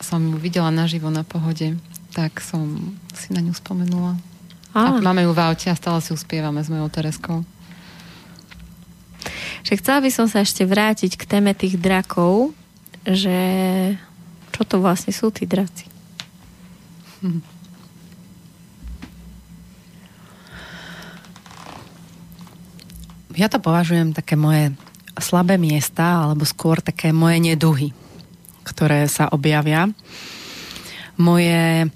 Som ju videla naživo na pohode, tak som si na ňu spomenula. A, a máme ju v aute a stále si ju spievame s mojou Tereskou. Že chcela by som sa ešte vrátiť k téme tých drakov, že čo to vlastne sú tí draci? Hm. Ja to považujem také moje slabé miesta, alebo skôr také moje neduhy, ktoré sa objavia. Moje,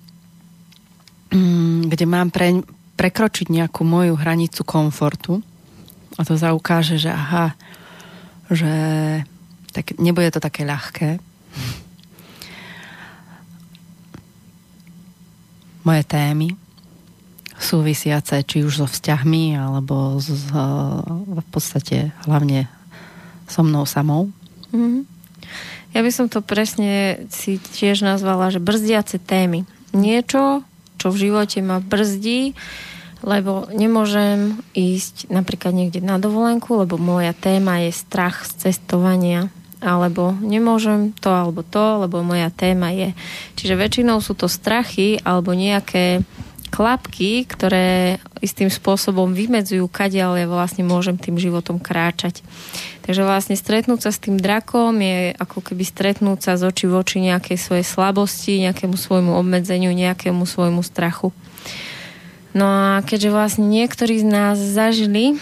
mm, kde mám pre, prekročiť nejakú moju hranicu komfortu a to zaukáže, že aha, že tak nebude to také ľahké. Moje témy, súvisiace či už so vzťahmi alebo z, v podstate hlavne so mnou samou. Mm-hmm. Ja by som to presne si tiež nazvala, že brzdiace témy. Niečo, čo v živote ma brzdí, lebo nemôžem ísť napríklad niekde na dovolenku, lebo moja téma je strach z cestovania alebo nemôžem to alebo to, lebo moja téma je. Čiže väčšinou sú to strachy alebo nejaké klapky, ktoré istým spôsobom vymedzujú, kadiaľ ja vlastne môžem tým životom kráčať. Takže vlastne stretnúť sa s tým drakom je ako keby stretnúť sa z oči v oči nejakej svojej slabosti, nejakému svojmu obmedzeniu, nejakému svojmu strachu. No a keďže vlastne niektorí z nás zažili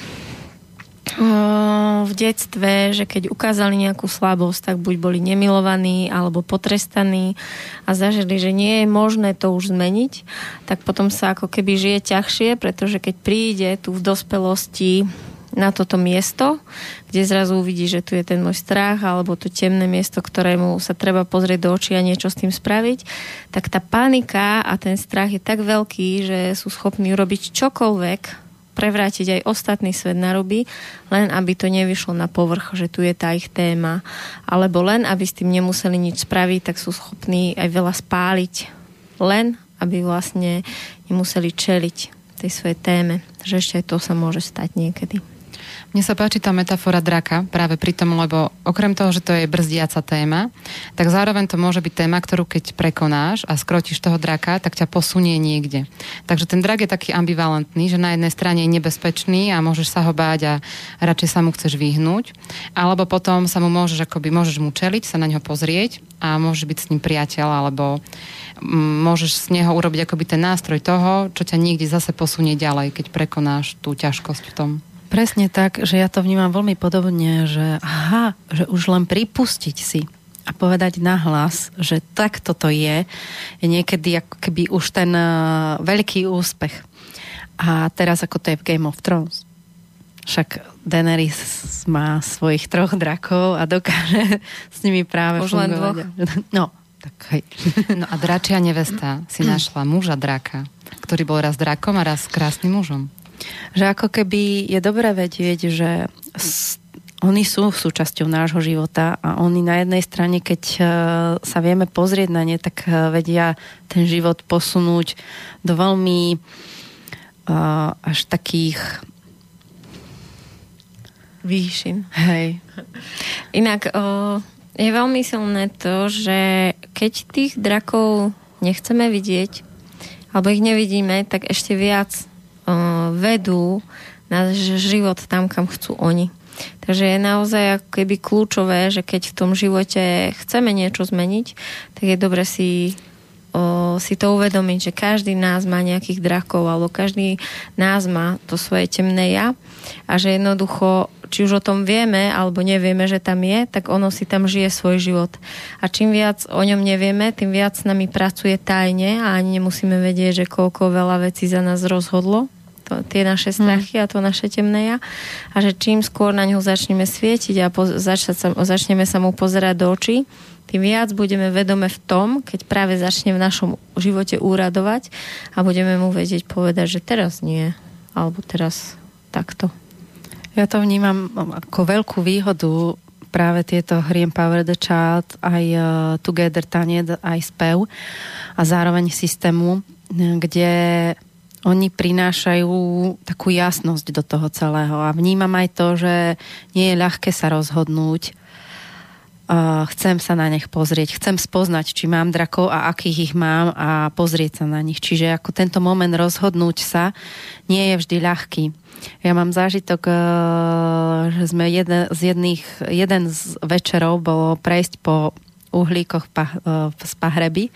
v detstve, že keď ukázali nejakú slabosť, tak buď boli nemilovaní alebo potrestaní a zažili, že nie je možné to už zmeniť, tak potom sa ako keby žije ťažšie, pretože keď príde tu v dospelosti na toto miesto, kde zrazu uvidí, že tu je ten môj strach alebo to temné miesto, ktorému sa treba pozrieť do očí a niečo s tým spraviť, tak tá panika a ten strach je tak veľký, že sú schopní urobiť čokoľvek, prevrátiť aj ostatný svet na ruby, len aby to nevyšlo na povrch, že tu je tá ich téma. Alebo len, aby s tým nemuseli nič spraviť, tak sú schopní aj veľa spáliť. Len, aby vlastne nemuseli čeliť tej svojej téme. Že ešte aj to sa môže stať niekedy. Mne sa páči tá metafora draka práve pri tom, lebo okrem toho, že to je brzdiaca téma, tak zároveň to môže byť téma, ktorú keď prekonáš a skrotíš toho draka, tak ťa posunie niekde. Takže ten drak je taký ambivalentný, že na jednej strane je nebezpečný a môžeš sa ho báť a radšej sa mu chceš vyhnúť, alebo potom sa mu môžeš akoby, môžeš mu čeliť, sa na neho pozrieť a môžeš byť s ním priateľ, alebo mm, môžeš z neho urobiť akoby ten nástroj toho, čo ťa niekde zase posunie ďalej, keď prekonáš tú ťažkosť v tom. Presne tak, že ja to vnímam veľmi podobne, že aha, že už len pripustiť si a povedať nahlas, že takto to je, je niekedy ako keby už ten uh, veľký úspech. A teraz ako to je v Game of Thrones. Však Daenerys má svojich troch drakov a dokáže s nimi práve už fungovať. len dvoch. No, tak hej. No a dračia nevesta si našla muža draka, ktorý bol raz drakom a raz krásnym mužom. Že ako keby je dobré vedieť, že oni sú súčasťou nášho života a oni na jednej strane, keď e, sa vieme pozrieť na ne, tak e, vedia ten život posunúť do veľmi uh, až takých výšin. Hej. Inak uh, je veľmi silné to, že keď tých drakov nechceme vidieť, alebo ich nevidíme, tak ešte viac vedú náš život tam, kam chcú oni. Takže je naozaj ako keby kľúčové, že keď v tom živote chceme niečo zmeniť, tak je dobre si o, si to uvedomiť, že každý nás má nejakých drakov alebo každý nás má to svoje temné ja a že jednoducho či už o tom vieme alebo nevieme, že tam je, tak ono si tam žije svoj život. A čím viac o ňom nevieme, tým viac s nami pracuje tajne a ani nemusíme vedieť, že koľko veľa vecí za nás rozhodlo to, tie naše strachy mm. a to naše temné ja. A že čím skôr na ňo začneme svietiť a po, sa, začneme sa mu pozerať do očí, tým viac budeme vedome v tom, keď práve začne v našom živote úradovať a budeme mu vedieť povedať, že teraz nie, alebo teraz takto. Ja to vnímam ako veľkú výhodu práve tieto hry Empower the Child, aj uh, Together Taniec, aj spev a zároveň systému, kde oni prinášajú takú jasnosť do toho celého a vnímam aj to, že nie je ľahké sa rozhodnúť. Uh, chcem sa na nich pozrieť, chcem spoznať, či mám drakov a akých ich mám a pozrieť sa na nich. Čiže ako tento moment rozhodnúť sa nie je vždy ľahký. Ja mám zážitok, uh, že sme jeden z, jedných, jeden z večerov bolo prejsť po uhlíkoch pa, uh, z Pahreby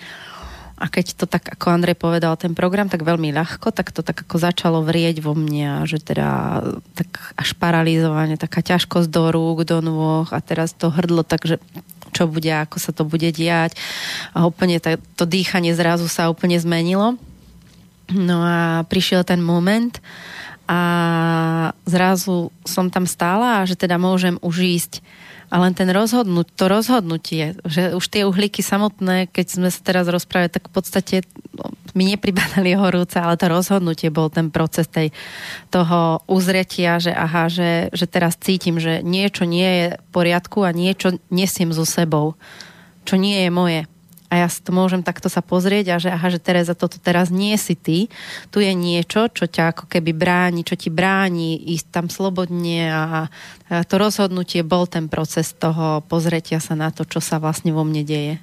a keď to tak, ako Andrej povedal, ten program tak veľmi ľahko, tak to tak ako začalo vrieť vo mne že teda tak až paralizovanie, taká ťažkosť do rúk, do nôh a teraz to hrdlo tak, že čo bude, ako sa to bude diať a úplne to, to dýchanie zrazu sa úplne zmenilo. No a prišiel ten moment a zrazu som tam stála a že teda môžem už ísť a len ten rozhodnúť, to rozhodnutie, že už tie uhlíky samotné, keď sme sa teraz rozprávali, tak v podstate no, mi nepribadali horúce, ale to rozhodnutie bol ten proces tej, toho uzretia, že aha, že, že teraz cítim, že niečo nie je v poriadku a niečo nesiem so sebou, čo nie je moje a ja to môžem takto sa pozrieť a že aha, že Tereza, toto teraz nie si ty, tu je niečo, čo ťa ako keby bráni, čo ti bráni ísť tam slobodne a, a to rozhodnutie bol ten proces toho pozretia sa na to, čo sa vlastne vo mne deje.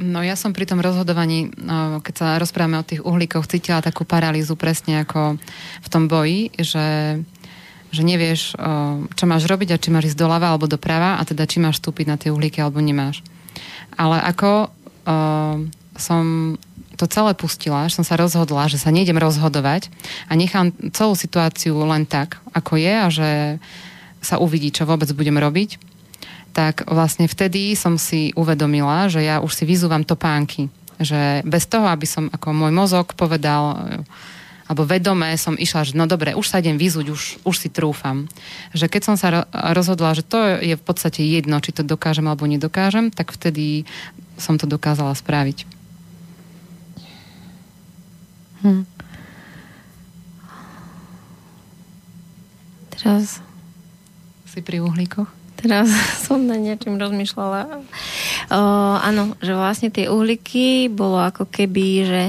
No ja som pri tom rozhodovaní, no, keď sa rozprávame o tých uhlíkoch, cítila takú paralýzu presne ako v tom boji, že že nevieš, čo máš robiť a či máš ísť doľava alebo doprava a teda či máš vstúpiť na tie uhlíky alebo nemáš. Ale ako uh, som to celé pustila, že som sa rozhodla, že sa nejdem rozhodovať a nechám celú situáciu len tak, ako je a že sa uvidí, čo vôbec budem robiť, tak vlastne vtedy som si uvedomila, že ja už si vyzúvam topánky. Že bez toho, aby som ako môj mozog povedal, alebo vedomé som išla, že no dobre, už sa idem vyzúť, už, už si trúfam. Že keď som sa rozhodla, že to je v podstate jedno, či to dokážem alebo nedokážem, tak vtedy som to dokázala spraviť. Hm. Teraz... Si pri uhlíkoch? Teraz som na niečím rozmýšľala. O, áno, že vlastne tie uhlíky bolo ako keby, že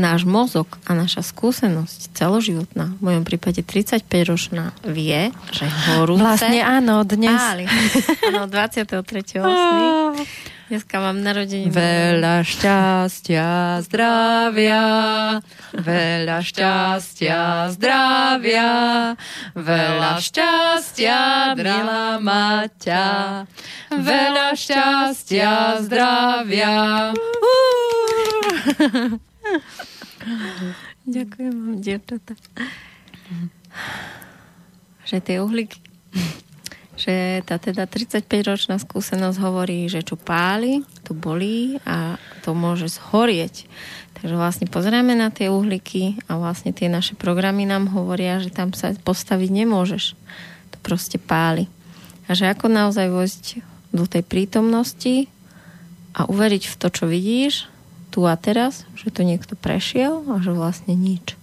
náš mozog a naša skúsenosť celoživotná, v mojom prípade 35-ročná, vie, že horúce... Vlastne áno, dnes. Áli. Áno, 23.8. Dneska mám narodenie. Veľa šťastia, zdravia, veľa šťastia, zdravia, veľa šťastia, milá Maťa, veľa šťastia, zdravia. Ďakujem vám, dievčata. Že tie uhlíky, že tá teda 35-ročná skúsenosť hovorí, že čo páli, to bolí a to môže zhorieť. Takže vlastne pozrieme na tie uhlíky a vlastne tie naše programy nám hovoria, že tam sa postaviť nemôžeš. To proste páli. A že ako naozaj vojsť do tej prítomnosti a uveriť v to, čo vidíš tu a teraz, že to niekto prešiel a že vlastne nič.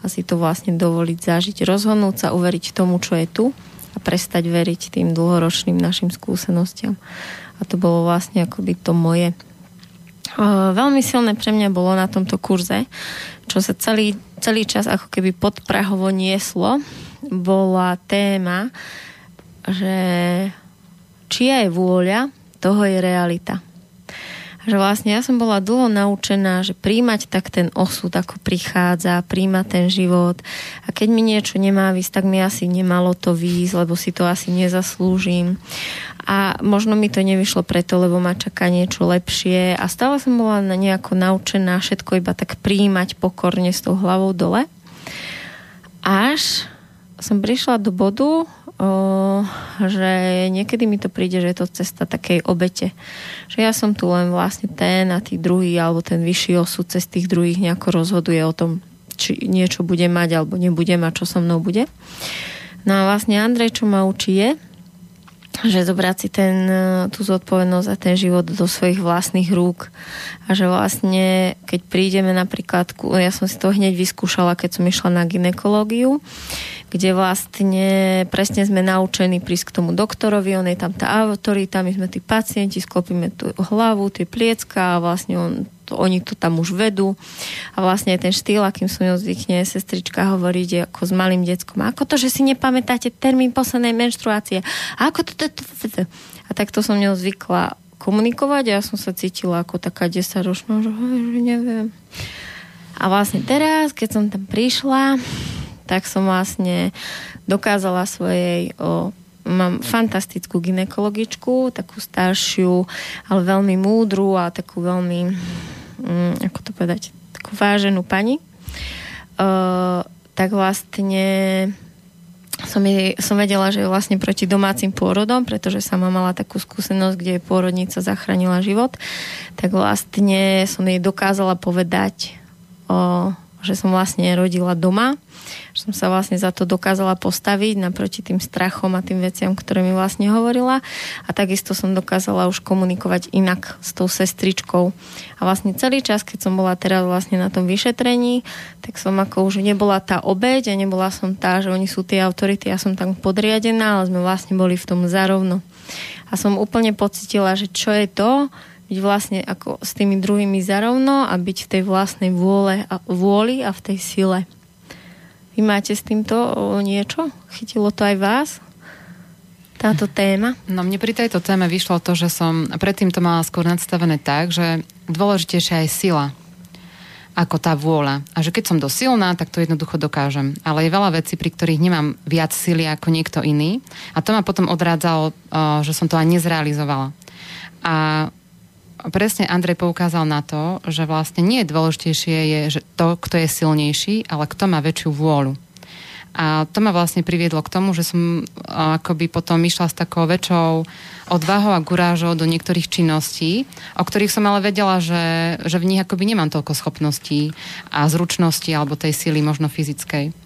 A si to vlastne dovoliť zažiť, rozhodnúť sa, uveriť tomu, čo je tu a prestať veriť tým dlhoročným našim skúsenostiam. A to bolo vlastne akoby to moje. Veľmi silné pre mňa bolo na tomto kurze, čo sa celý, celý čas ako keby podprahovo nieslo, bola téma, že čia je vôľa, toho je realita že vlastne ja som bola dlho naučená, že príjmať tak ten osud, ako prichádza, príjmať ten život. A keď mi niečo nemá výsť, tak mi asi nemalo to výsť, lebo si to asi nezaslúžim. A možno mi to nevyšlo preto, lebo ma čaká niečo lepšie. A stále som bola nejako naučená všetko iba tak príjmať pokorne s tou hlavou dole. Až som prišla do bodu, že niekedy mi to príde, že je to cesta takej obete. Že ja som tu len vlastne ten a tí druhý, alebo ten vyšší osud cez tých druhých nejako rozhoduje o tom, či niečo bude mať alebo nebude mať, čo so mnou bude. No a vlastne Andrej, čo ma učí je, že zobrať si ten, tú zodpovednosť a ten život do svojich vlastných rúk. A že vlastne, keď prídeme napríklad, ja som si to hneď vyskúšala, keď som išla na ginekológiu, kde vlastne presne sme naučení prísť k tomu doktorovi, on je tam tá autorita, my sme tí pacienti, sklopíme tú hlavu, tie pliecka a vlastne on, to, oni to tam už vedú a vlastne ten štýl, akým som ju zvykne sestrička hovoriť ako s malým deckom. Ako to, že si nepamätáte termín poslednej menštruácie? A ako to. A takto som ňou zvykla komunikovať a ja som sa cítila ako taká desaťročná, že, že neviem. A vlastne teraz, keď som tam prišla, tak som vlastne dokázala svojej o, mám fantastickú ginekologičku, takú staršiu, ale veľmi múdru a takú veľmi, mm, ako to povedať, takú váženú pani. Uh, tak vlastne som, jej, som vedela, že je vlastne proti domácim pôrodom, pretože sama mala takú skúsenosť, kde pôrodnica zachránila život, tak vlastne som jej dokázala povedať, o, že som vlastne rodila doma že som sa vlastne za to dokázala postaviť naproti tým strachom a tým veciam, ktoré mi vlastne hovorila a takisto som dokázala už komunikovať inak s tou sestričkou. A vlastne celý čas, keď som bola teraz vlastne na tom vyšetrení, tak som ako už nebola tá obeď a nebola som tá, že oni sú tie autority, ja som tam podriadená, ale sme vlastne boli v tom zarovno. A som úplne pocitila, že čo je to, byť vlastne ako s tými druhými zarovno a byť v tej vlastnej vôle a, vôli a v tej sile. Vy máte s týmto niečo? Chytilo to aj vás? Táto téma? No mne pri tejto téme vyšlo to, že som predtým to mala skôr nadstavené tak, že dôležitejšia je sila ako tá vôľa. A že keď som dosilná, tak to jednoducho dokážem. Ale je veľa vecí, pri ktorých nemám viac sily ako niekto iný. A to ma potom odrádzalo, že som to ani nezrealizovala. A presne Andrej poukázal na to, že vlastne nie je dôležitejšie je že to, kto je silnejší, ale kto má väčšiu vôľu. A to ma vlastne priviedlo k tomu, že som akoby potom išla s takou väčšou odvahou a gurážou do niektorých činností, o ktorých som ale vedela, že, že v nich akoby nemám toľko schopností a zručností alebo tej síly možno fyzickej.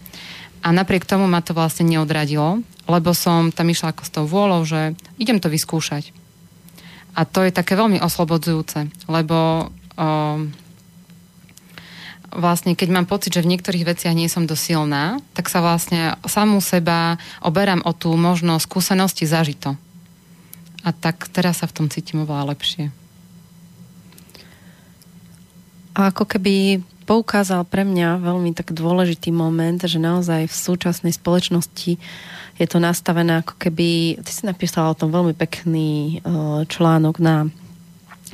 A napriek tomu ma to vlastne neodradilo, lebo som tam išla ako s tou vôľou, že idem to vyskúšať. A to je také veľmi oslobodzujúce, lebo o, vlastne keď mám pocit, že v niektorých veciach nie som dosilná, tak sa vlastne samú seba oberám o tú možnosť skúsenosti zažito. A tak teraz sa v tom cítim oveľa lepšie. A ako keby poukázal pre mňa veľmi tak dôležitý moment, že naozaj v súčasnej spoločnosti je to nastavené ako keby, ty si napísala o tom veľmi pekný uh, článok na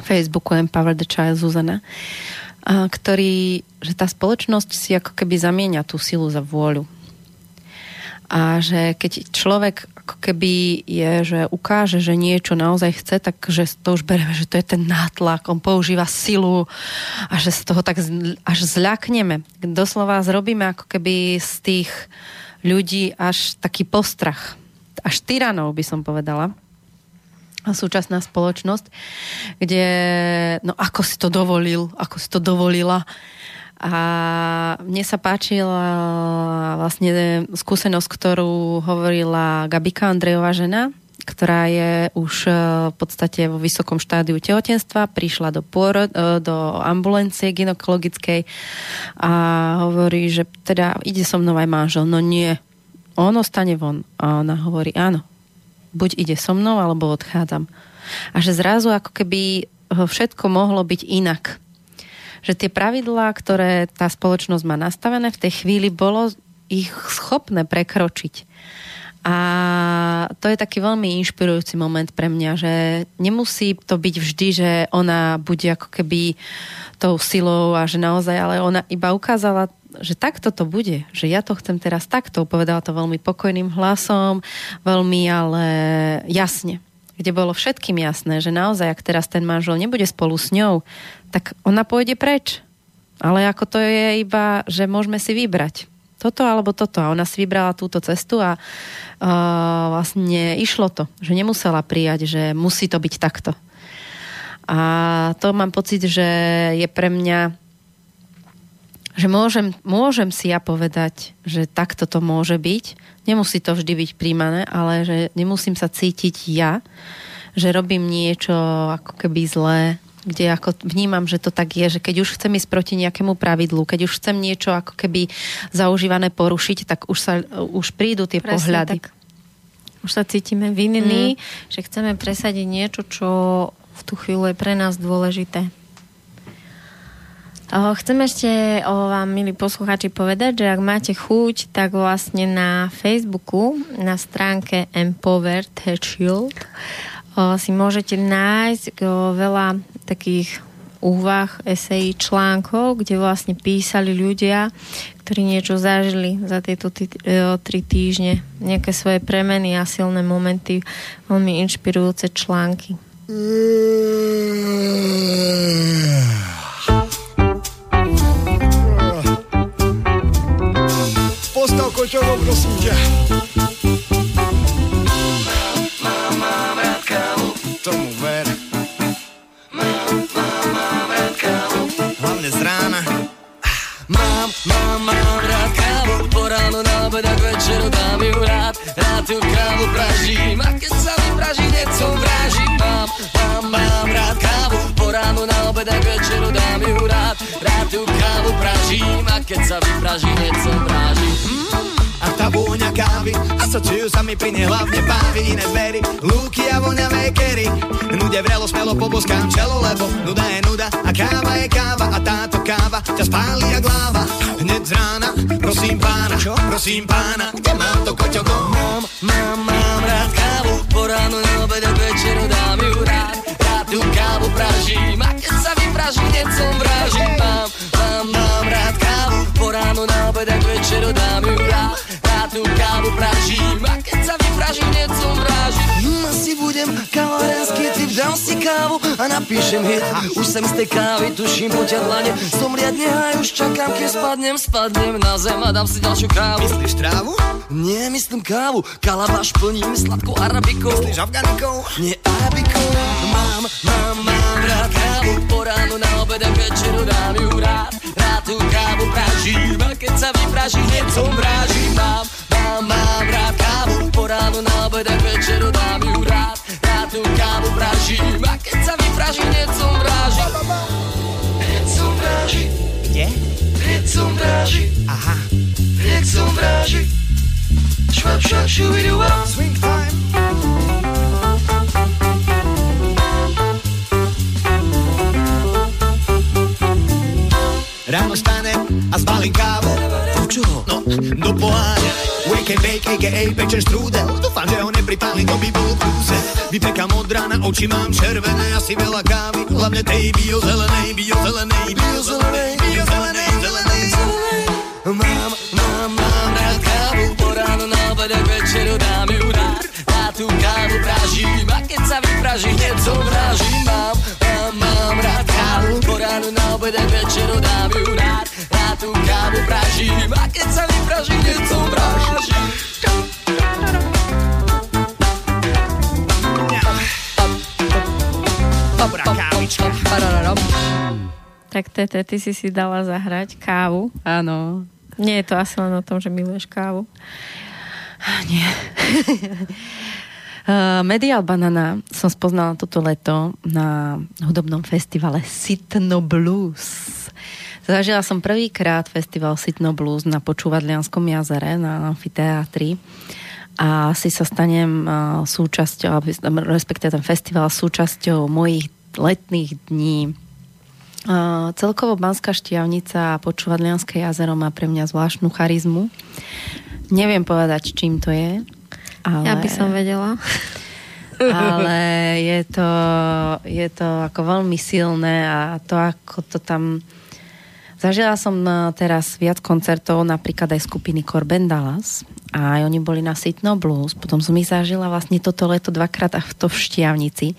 Facebooku Empower the Child Zuzana, ktorý, že tá spoločnosť si ako keby zamieňa tú silu za vôľu. A že keď človek ako keby je, že ukáže, že niečo naozaj chce, tak že to už bereme, že to je ten nátlak, on používa silu a že z toho tak až zľakneme. Doslova zrobíme ako keby z tých ľudí až taký postrach. Až tyranov by som povedala súčasná spoločnosť, kde no ako si to dovolil, ako si to dovolila. A mne sa páčila vlastne skúsenosť, ktorú hovorila Gabika Andrejová žena, ktorá je už e, v podstate vo vysokom štádiu tehotenstva, prišla do, pôrod, e, do ambulancie ginekologickej a hovorí, že teda ide so mnou aj manžel. No nie, on ostane von. A ona hovorí, áno, buď ide so mnou, alebo odchádzam. A že zrazu ako keby všetko mohlo byť inak. Že tie pravidlá, ktoré tá spoločnosť má nastavené, v tej chvíli bolo ich schopné prekročiť. A to je taký veľmi inšpirujúci moment pre mňa, že nemusí to byť vždy, že ona bude ako keby tou silou a že naozaj, ale ona iba ukázala, že takto to bude, že ja to chcem teraz takto. Povedala to veľmi pokojným hlasom, veľmi ale jasne kde bolo všetkým jasné, že naozaj, ak teraz ten manžel nebude spolu s ňou, tak ona pôjde preč. Ale ako to je iba, že môžeme si vybrať toto alebo toto. A ona si vybrala túto cestu a uh, vlastne išlo to, že nemusela prijať, že musí to byť takto. A to mám pocit, že je pre mňa že môžem, môžem si ja povedať, že takto to môže byť. Nemusí to vždy byť príjmané, ale že nemusím sa cítiť ja, že robím niečo ako keby zlé, kde ako vnímam, že to tak je, že keď už chcem ísť proti nejakému pravidlu, keď už chcem niečo ako keby zaužívané porušiť, tak už, sa, už prídu tie Presne pohľady. Tak. Už sa cítime vinní, mm. že chceme presadiť niečo, čo v tú chvíľu je pre nás dôležité. Chcem ešte o vám, milí posluchači, povedať, že ak máte chuť, tak vlastne na Facebooku, na stránke Empowered Shield si môžete nájsť veľa takých úvah, esejí, článkov, kde vlastne písali ľudia, ktorí niečo zažili za tieto t- tri týždne. Nejaké svoje premeny a silné momenty, veľmi inšpirujúce články. Postav koťovo, prosím ťa. Keď sa vypraží, som vrážim. Mm a tá vôňa kávy Asociujú sa mi pri nej hlavne pávy Iné zvery, lúky a voňavé kery Nude vrelo smelo poboskám čelo Lebo nuda je nuda a káva je káva A táto káva ťa spáli a gláva Hneď z rána, prosím pána Čo? Prosím pána, kde mám to koťoko? Mám, mám, mám rád kávu Po ráno na obed a večeru dám ju rád Rád tú kávu pražím A keď sa vypraží, hneď som vrážim Mám, ráno na obed a večeru dám ju rád rád tú kávu pražím A keď sa vypražím, hneď som vrážim hm, Asi budem kavárenský typ, dám si kávu a napíšem hit. Už sem z tej kávy tuším poťa dlane. Som riadne haj, už čakám, keď spadnem Spadnem na zem a dám si ďalšiu kávu. Myslíš trávu? Nie, myslím kávu. Kalabáš plním sladkou arabikou. Myslíš afganikou? Nie arabikou. Mám, mám, mám rád kávu. Po ránu na obed a večeru dám ju rád Rád tú kávu pražím A keď sa vypraží, hneď som vrážim Mám, mám, mám rád kávu Po ránu na obed a večeru dám ju rád. Rád tú kávu pražím A keď sa vypraží, hneď som vrážim Hneď som vráži Kde? Hneď som vráži Aha. Hneď som vráži Švap, švap, šubidu, Swing time Ráno stanem a zbalím kávu. Čo? No, do poháňa. Wake and bake, a.k.a. pečen štrúdel. Dúfam, že ho nepripálim, to by bol prúse. Vypekám od rána, oči mám červené, asi veľa kávy. Hlavne tej biozelenej, biozelenej, biozelenej, biozelenej, zelenej, zelenej. Mám, mám, mám rád kávu, po ráno na obed a večeru dám ju rád. Ja tú kávu pražím a keď sa vypraží, hneď som vrážim. Mám, mám, mám rád kávu, po ráno na obed a večeru dám ju rád. Ja tú kávu pražím a keď sa vypraží. Dobrá kávička. Tak Tete, ty si si dala zahrať kávu. Áno. Nie je to asi len o tom, že miluješ kávu. Nie. Uh, Medial Banana som spoznala toto leto na hudobnom festivale Sitno Blues. Zažila som prvýkrát festival Sitno Blues na Počúvadlianskom jazere na amfiteátri a si sa stanem uh, súčasťou, respektíve ten festival súčasťou mojich letných dní. Uh, celkovo Banská štiavnica a Počúvadlianské jazero má pre mňa zvláštnu charizmu. Neviem povedať, čím to je, ale... Ja by som vedela. ale je to, je to ako veľmi silné a to, ako to tam... Zažila som e, teraz viac koncertov, napríklad aj skupiny Corben Dallas a aj oni boli na Sitno Blues. Potom som ich zažila vlastne toto leto dvakrát a to v Štiavnici.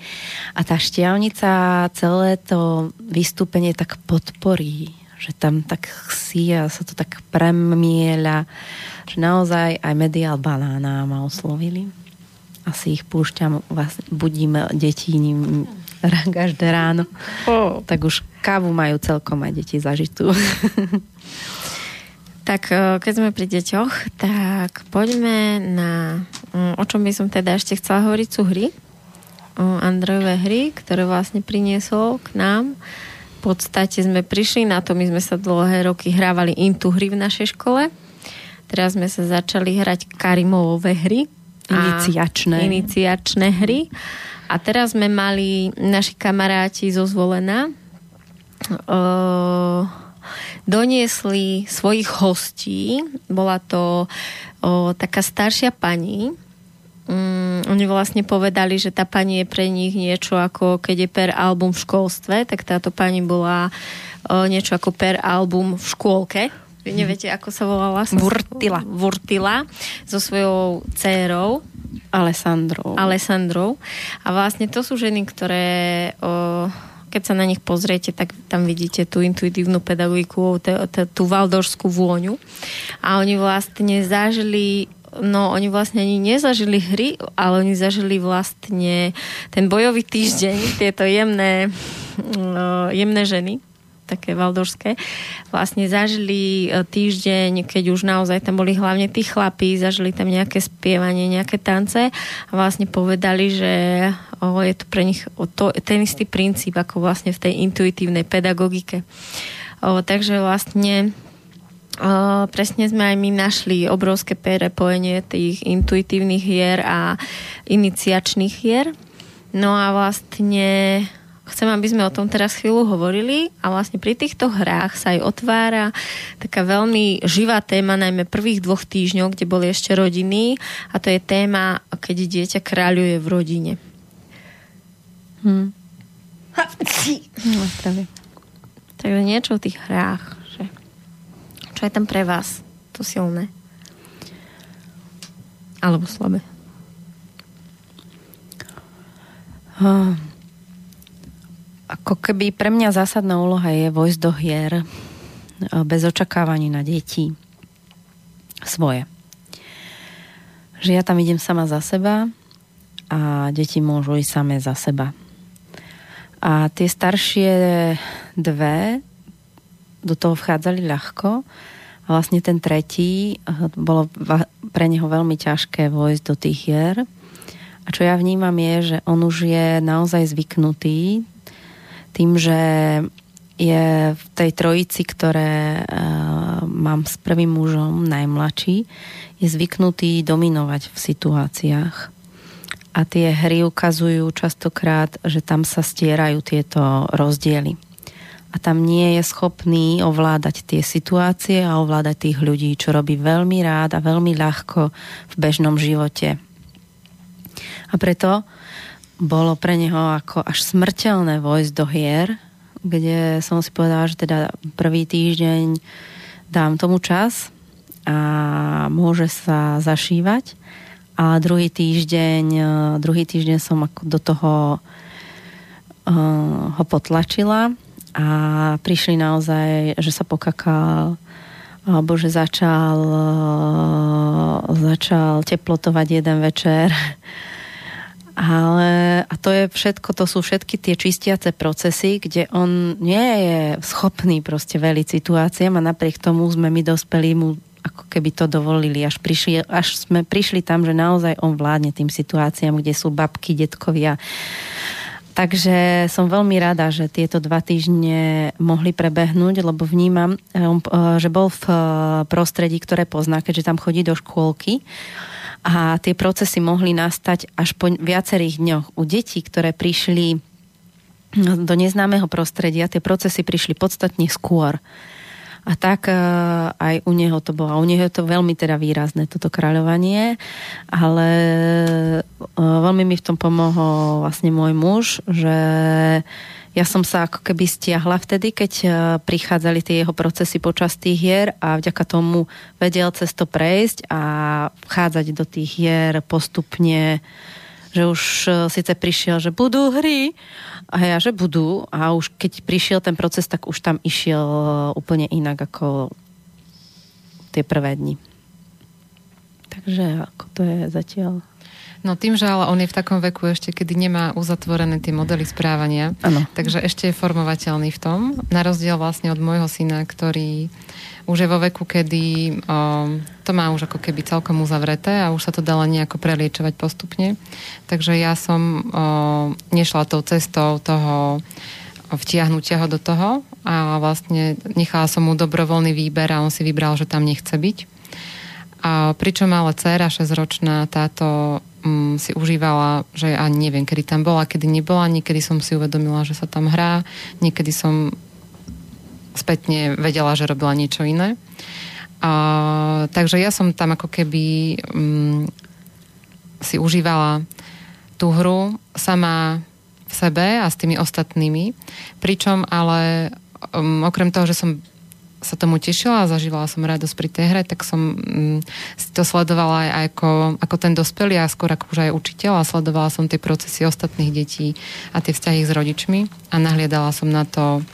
A tá Štiavnica celé to vystúpenie tak podporí, že tam tak si a sa to tak premieľa že naozaj aj Medial Banána ma oslovili. Asi ich púšťam, vás budím deti ním každé ráno. Oh. Tak už kávu majú celkom aj deti zažitú. Tak e, keď sme pri deťoch, tak poďme na... Mm, o čom by som teda ešte chcela hovoriť, sú hry. Andrejové hry, ktoré vlastne priniesol k nám. Podstate sme prišli na to, my sme sa dlhé roky hrávali intu hry v našej škole. Teraz sme sa začali hrať Karimovové hry. Iniciačné. Iniciačné hry. A teraz sme mali naši kamaráti zo zvolená uh, doniesli svojich hostí. Bola to uh, taká staršia pani, Um, oni vlastne povedali, že tá pani je pre nich niečo ako keď je per album v školstve, tak táto pani bola uh, niečo ako per album v škôlke. Vy neviete, ako sa volala? Vurtila. Vurtila so svojou dcérou. Alessandrou. Alessandrou. A vlastne to sú ženy, ktoré... Uh, keď sa na nich pozriete, tak tam vidíte tú intuitívnu pedagogiku, tú valdorskú vôňu. A oni vlastne zažili no oni vlastne ani nezažili hry, ale oni zažili vlastne ten bojový týždeň, tieto jemné, no, jemné ženy, také valdorské, vlastne zažili e, týždeň, keď už naozaj tam boli hlavne tí chlapí, zažili tam nejaké spievanie, nejaké tance a vlastne povedali, že o, je to pre nich o, to, ten istý princíp, ako vlastne v tej intuitívnej pedagogike. O, takže vlastne Uh, presne sme aj my našli obrovské prepojenie tých intuitívnych hier a iniciačných hier. No a vlastne chcem, aby sme o tom teraz chvíľu hovorili a vlastne pri týchto hrách sa aj otvára taká veľmi živá téma, najmä prvých dvoch týždňov, kde boli ešte rodiny a to je téma, keď dieťa kráľuje v rodine. Hm. No, Takže niečo o tých hrách. Čo je tam pre vás to silné? Alebo slabé? Uh, ako keby pre mňa zásadná úloha je vojsť do hier bez očakávaní na deti svoje. Že ja tam idem sama za seba a deti môžu ísť samé za seba. A tie staršie dve do toho vchádzali ľahko. A vlastne ten tretí, eh, bolo pre neho veľmi ťažké vojsť do tých hier. A čo ja vnímam je, že on už je naozaj zvyknutý tým, že je v tej trojici, ktoré uh, mám s prvým mužom, najmladší, je zvyknutý dominovať v situáciách. A tie hry ukazujú častokrát, že tam sa stierajú tieto rozdiely a tam nie je schopný ovládať tie situácie a ovládať tých ľudí, čo robí veľmi rád a veľmi ľahko v bežnom živote. A preto bolo pre neho ako až smrteľné vojsť do hier, kde som si povedala, že teda prvý týždeň dám tomu čas a môže sa zašívať. A druhý týždeň, druhý týždeň som ako do toho uh, ho potlačila a prišli naozaj, že sa pokakal alebo že začal, začal teplotovať jeden večer. Ale, a to je všetko, to sú všetky tie čistiace procesy, kde on nie je schopný proste veliť situáciám a napriek tomu sme my dospeli mu ako keby to dovolili. Až, prišli, až sme prišli tam, že naozaj on vládne tým situáciám, kde sú babky, detkovia, Takže som veľmi rada, že tieto dva týždne mohli prebehnúť, lebo vnímam, eh, eh, že bol v eh, prostredí, ktoré pozná, keďže tam chodí do škôlky a tie procesy mohli nastať až po viacerých dňoch. U detí, ktoré prišli do neznámeho prostredia, tie procesy prišli podstatne skôr. A tak aj u neho to bolo. A u neho je to veľmi teda výrazné, toto kráľovanie. Ale veľmi mi v tom pomohol vlastne môj muž, že ja som sa ako keby stiahla vtedy, keď prichádzali tie jeho procesy počas tých hier a vďaka tomu vedel cez to prejsť a vchádzať do tých hier postupne že už síce prišiel, že budú hry a ja, že budú. A už keď prišiel ten proces, tak už tam išiel úplne inak ako tie prvé dni. Takže ako to je zatiaľ? No tým, že ale on je v takom veku ešte, kedy nemá uzatvorené tie modely správania, ano. takže ešte je formovateľný v tom, na rozdiel vlastne od môjho syna, ktorý už je vo veku, kedy o, to má už ako keby celkom uzavreté a už sa to dalo nejako preliečovať postupne. Takže ja som o, nešla tou cestou toho vtiahnutia ho do toho a vlastne nechala som mu dobrovoľný výber a on si vybral, že tam nechce byť. A pričom ale dcera 6-ročná táto um, si užívala, že ani neviem, kedy tam bola, kedy nebola, niekedy som si uvedomila, že sa tam hrá, niekedy som spätne vedela, že robila niečo iné. A, takže ja som tam ako keby um, si užívala tú hru sama v sebe a s tými ostatnými. Pričom ale um, okrem toho, že som sa tomu tešila a zažívala som radosť pri tej hre, tak som um, si to sledovala aj ako, ako ten dospelý a skôr ako už aj učiteľ a sledovala som tie procesy ostatných detí a tie vzťahy s rodičmi a nahliadala som na to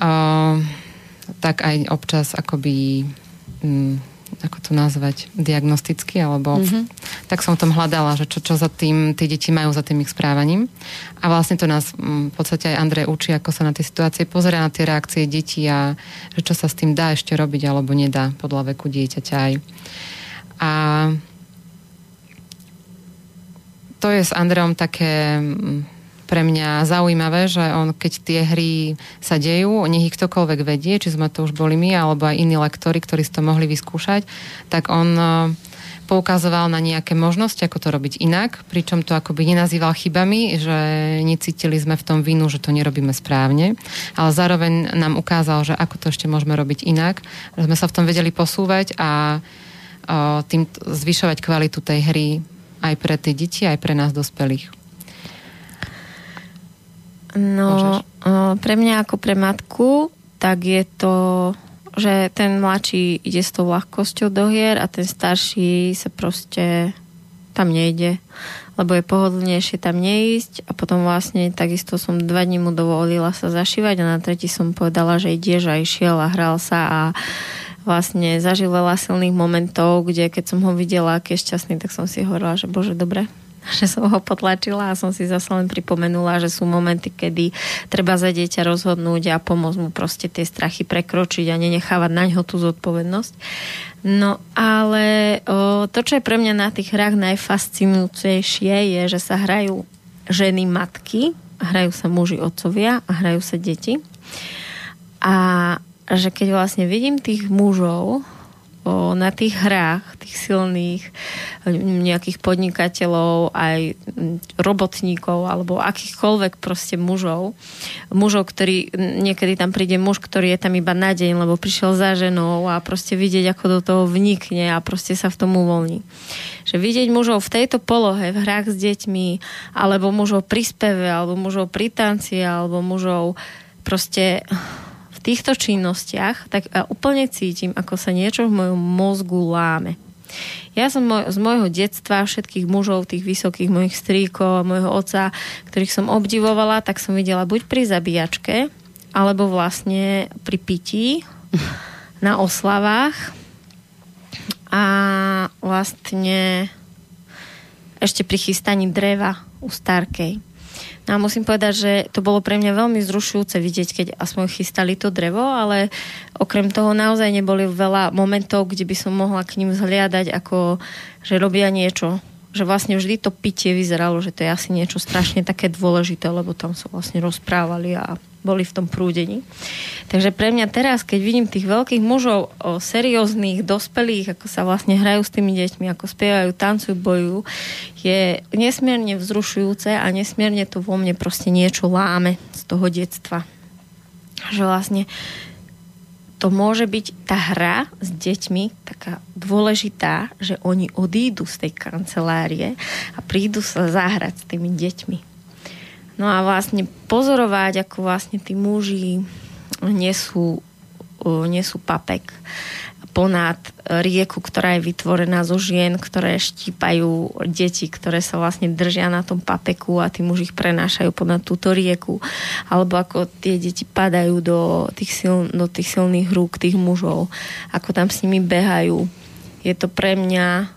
uh, tak aj občas akoby um, ako to nazvať, diagnosticky, alebo mm-hmm. tak som v tom hľadala, že čo, čo za tým tí deti majú za tým ich správaním. A vlastne to nás mm, v podstate aj Andrej učí, ako sa na tie situácie pozerá, na tie reakcie detí a že čo sa s tým dá ešte robiť, alebo nedá podľa veku dieťaťa aj. A to je s Andreom také mm, pre mňa zaujímavé, že on, keď tie hry sa dejú, nech ich ktokoľvek vedie, či sme to už boli my, alebo aj iní lektori, ktorí si to mohli vyskúšať, tak on e, poukazoval na nejaké možnosti, ako to robiť inak, pričom to akoby nenazýval chybami, že necítili sme v tom vinu, že to nerobíme správne, ale zároveň nám ukázal, že ako to ešte môžeme robiť inak, že sme sa v tom vedeli posúvať a e, tým zvyšovať kvalitu tej hry aj pre tie deti, aj pre nás dospelých. No, pre mňa ako pre matku, tak je to, že ten mladší ide s tou ľahkosťou do hier a ten starší sa proste tam nejde, lebo je pohodlnejšie tam neísť a potom vlastne takisto som dva dní mu dovolila sa zašívať a na tretí som povedala, že ideš a išiel a hral sa a vlastne zažil veľa silných momentov, kde keď som ho videla, aký je šťastný, tak som si hovorila, že bože, dobre, že som ho potlačila a som si zase len pripomenula, že sú momenty, kedy treba za dieťa rozhodnúť a pomôcť mu proste tie strachy prekročiť a nenechávať na ňo tú zodpovednosť. No ale o, to, čo je pre mňa na tých hrách najfascinujúcejšie, je, že sa hrajú ženy matky, hrajú sa muži otcovia a hrajú sa deti. A že keď vlastne vidím tých mužov, na tých hrách, tých silných nejakých podnikateľov, aj robotníkov alebo akýchkoľvek proste mužov. Mužov, ktorí, niekedy tam príde muž, ktorý je tam iba na deň, lebo prišiel za ženou a proste vidieť, ako do toho vnikne a proste sa v tom uvoľní. Že vidieť mužov v tejto polohe, v hrách s deťmi, alebo mužov pri speve, alebo mužov pri tanci, alebo mužov proste týchto činnostiach, tak úplne cítim, ako sa niečo v mojom mozgu láme. Ja som moj, z môjho detstva všetkých mužov, tých vysokých mojich stríkov, môjho oca, ktorých som obdivovala, tak som videla buď pri zabíjačke, alebo vlastne pri pití, na oslavách a vlastne ešte pri chystaní dreva u Starkej. No a musím povedať, že to bolo pre mňa veľmi zrušujúce vidieť, keď aspoň chystali to drevo, ale okrem toho naozaj neboli veľa momentov, kde by som mohla k ním zhliadať, ako že robia niečo. Že vlastne vždy to pitie vyzeralo, že to je asi niečo strašne také dôležité, lebo tam sa vlastne rozprávali a boli v tom prúdení. Takže pre mňa teraz, keď vidím tých veľkých mužov, o serióznych, dospelých, ako sa vlastne hrajú s tými deťmi, ako spievajú, tancujú, bojujú, je nesmierne vzrušujúce a nesmierne to vo mne proste niečo láme z toho detstva. Že vlastne to môže byť tá hra s deťmi taká dôležitá, že oni odídu z tej kancelárie a prídu sa zahrať s tými deťmi. No a vlastne pozorovať, ako vlastne tí muži nesú, nesú papek ponad rieku, ktorá je vytvorená zo žien, ktoré štípajú deti, ktoré sa vlastne držia na tom papeku a tí muži ich prenášajú ponad túto rieku. Alebo ako tie deti padajú do tých, sil, do tých silných rúk tých mužov. Ako tam s nimi behajú. Je to pre mňa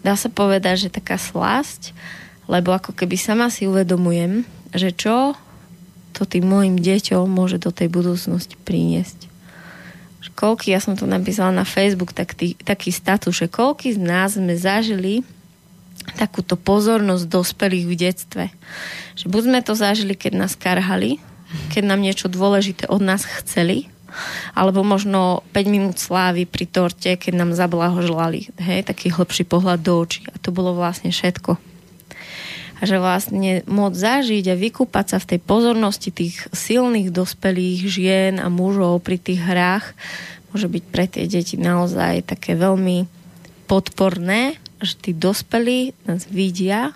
dá sa povedať, že taká slasť, lebo ako keby sama si uvedomujem, že čo to tým mojim deťom môže do tej budúcnosti priniesť. Koľky, ja som to napísala na Facebook, tak tý, taký status, že koľky z nás sme zažili takúto pozornosť dospelých v detstve. Že buď sme to zažili, keď nás karhali, keď nám niečo dôležité od nás chceli, alebo možno 5 minút slávy pri torte, keď nám zablahoželali, hej, taký hlbší pohľad do očí. A to bolo vlastne všetko a že vlastne môcť zažiť a vykúpať sa v tej pozornosti tých silných dospelých žien a mužov pri tých hrách môže byť pre tie deti naozaj také veľmi podporné, že tí dospelí nás vidia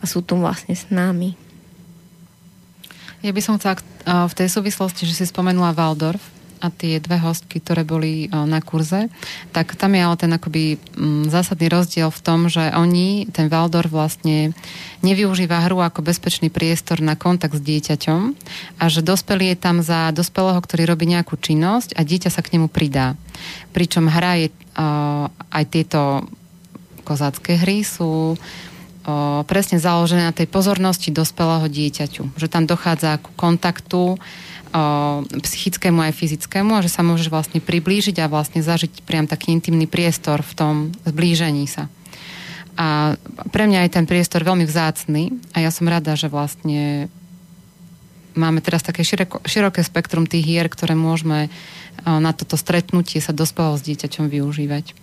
a sú tu vlastne s nami. Ja by som chcela v tej súvislosti, že si spomenula Waldorf, a tie dve hostky, ktoré boli na kurze, tak tam je ale ten akoby m, zásadný rozdiel v tom, že oni, ten Valdor vlastne nevyužíva hru ako bezpečný priestor na kontakt s dieťaťom a že dospelý je tam za dospelého, ktorý robí nejakú činnosť a dieťa sa k nemu pridá. Pričom hra je aj tieto kozácké hry sú presne založené na tej pozornosti dospelého dieťaťu. Že tam dochádza ku kontaktu, psychickému aj fyzickému a že sa môžeš vlastne priblížiť a vlastne zažiť priam taký intimný priestor v tom zblížení sa. A pre mňa je ten priestor veľmi vzácný a ja som rada, že vlastne máme teraz také široko, široké spektrum tých hier, ktoré môžeme na toto stretnutie sa dospelo s dieťaťom využívať.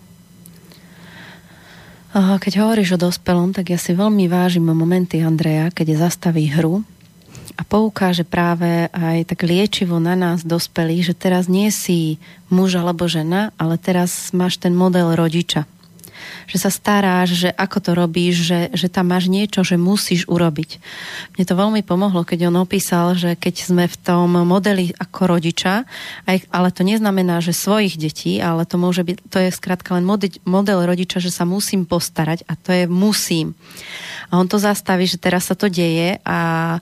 Keď hovoríš o dospelom, tak ja si veľmi vážim momenty Andreja, keď zastaví hru a poukáže práve aj tak liečivo na nás dospelých, že teraz nie si muž alebo žena, ale teraz máš ten model rodiča. Že sa staráš, že ako to robíš, že, že tam máš niečo, že musíš urobiť. Mne to veľmi pomohlo, keď on opísal, že keď sme v tom modeli ako rodiča, ale to neznamená, že svojich detí, ale to môže byť, to je skrátka len model rodiča, že sa musím postarať a to je musím. A on to zastaví, že teraz sa to deje a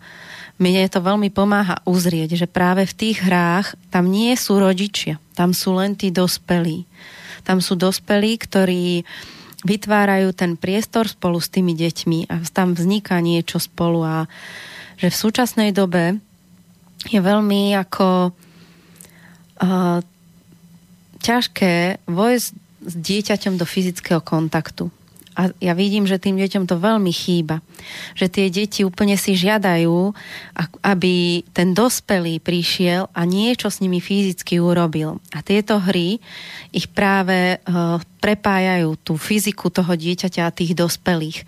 mne to veľmi pomáha uzrieť, že práve v tých hrách tam nie sú rodičia, tam sú len tí dospelí. Tam sú dospelí, ktorí vytvárajú ten priestor spolu s tými deťmi a tam vzniká niečo spolu a že v súčasnej dobe je veľmi ako uh, ťažké vojsť s dieťaťom do fyzického kontaktu. A ja vidím, že tým deťom to veľmi chýba. Že tie deti úplne si žiadajú, aby ten dospelý prišiel a niečo s nimi fyzicky urobil. A tieto hry ich práve uh, prepájajú tú fyziku toho dieťaťa a tých dospelých.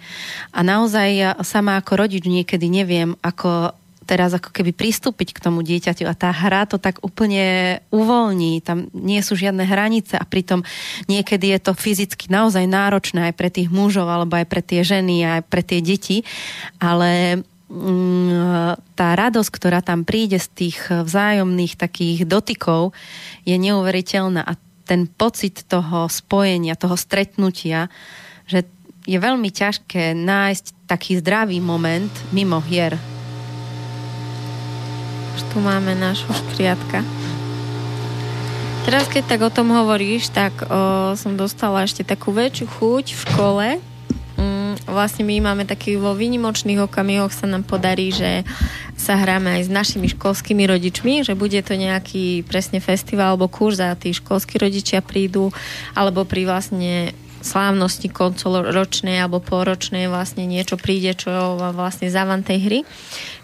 A naozaj ja sama ako rodič niekedy neviem, ako teraz ako keby pristúpiť k tomu dieťaťu a tá hra to tak úplne uvoľní, tam nie sú žiadne hranice a pritom niekedy je to fyzicky naozaj náročné aj pre tých mužov alebo aj pre tie ženy aj pre tie deti, ale mm, tá radosť, ktorá tam príde z tých vzájomných takých dotykov je neuveriteľná. A ten pocit toho spojenia, toho stretnutia, že je veľmi ťažké nájsť taký zdravý moment mimo hier tu máme nášho škriatka. Teraz, keď tak o tom hovoríš, tak o, som dostala ešte takú väčšiu chuť v škole. Mm, vlastne my máme taký vo výnimočných okamihoch sa nám podarí, že sa hráme aj s našimi školskými rodičmi, že bude to nejaký presne festival alebo kurz a tí školskí rodičia prídu, alebo pri vlastne slávnosti koncoročnej alebo poročnej vlastne niečo príde, čo vlastne závan tej hry.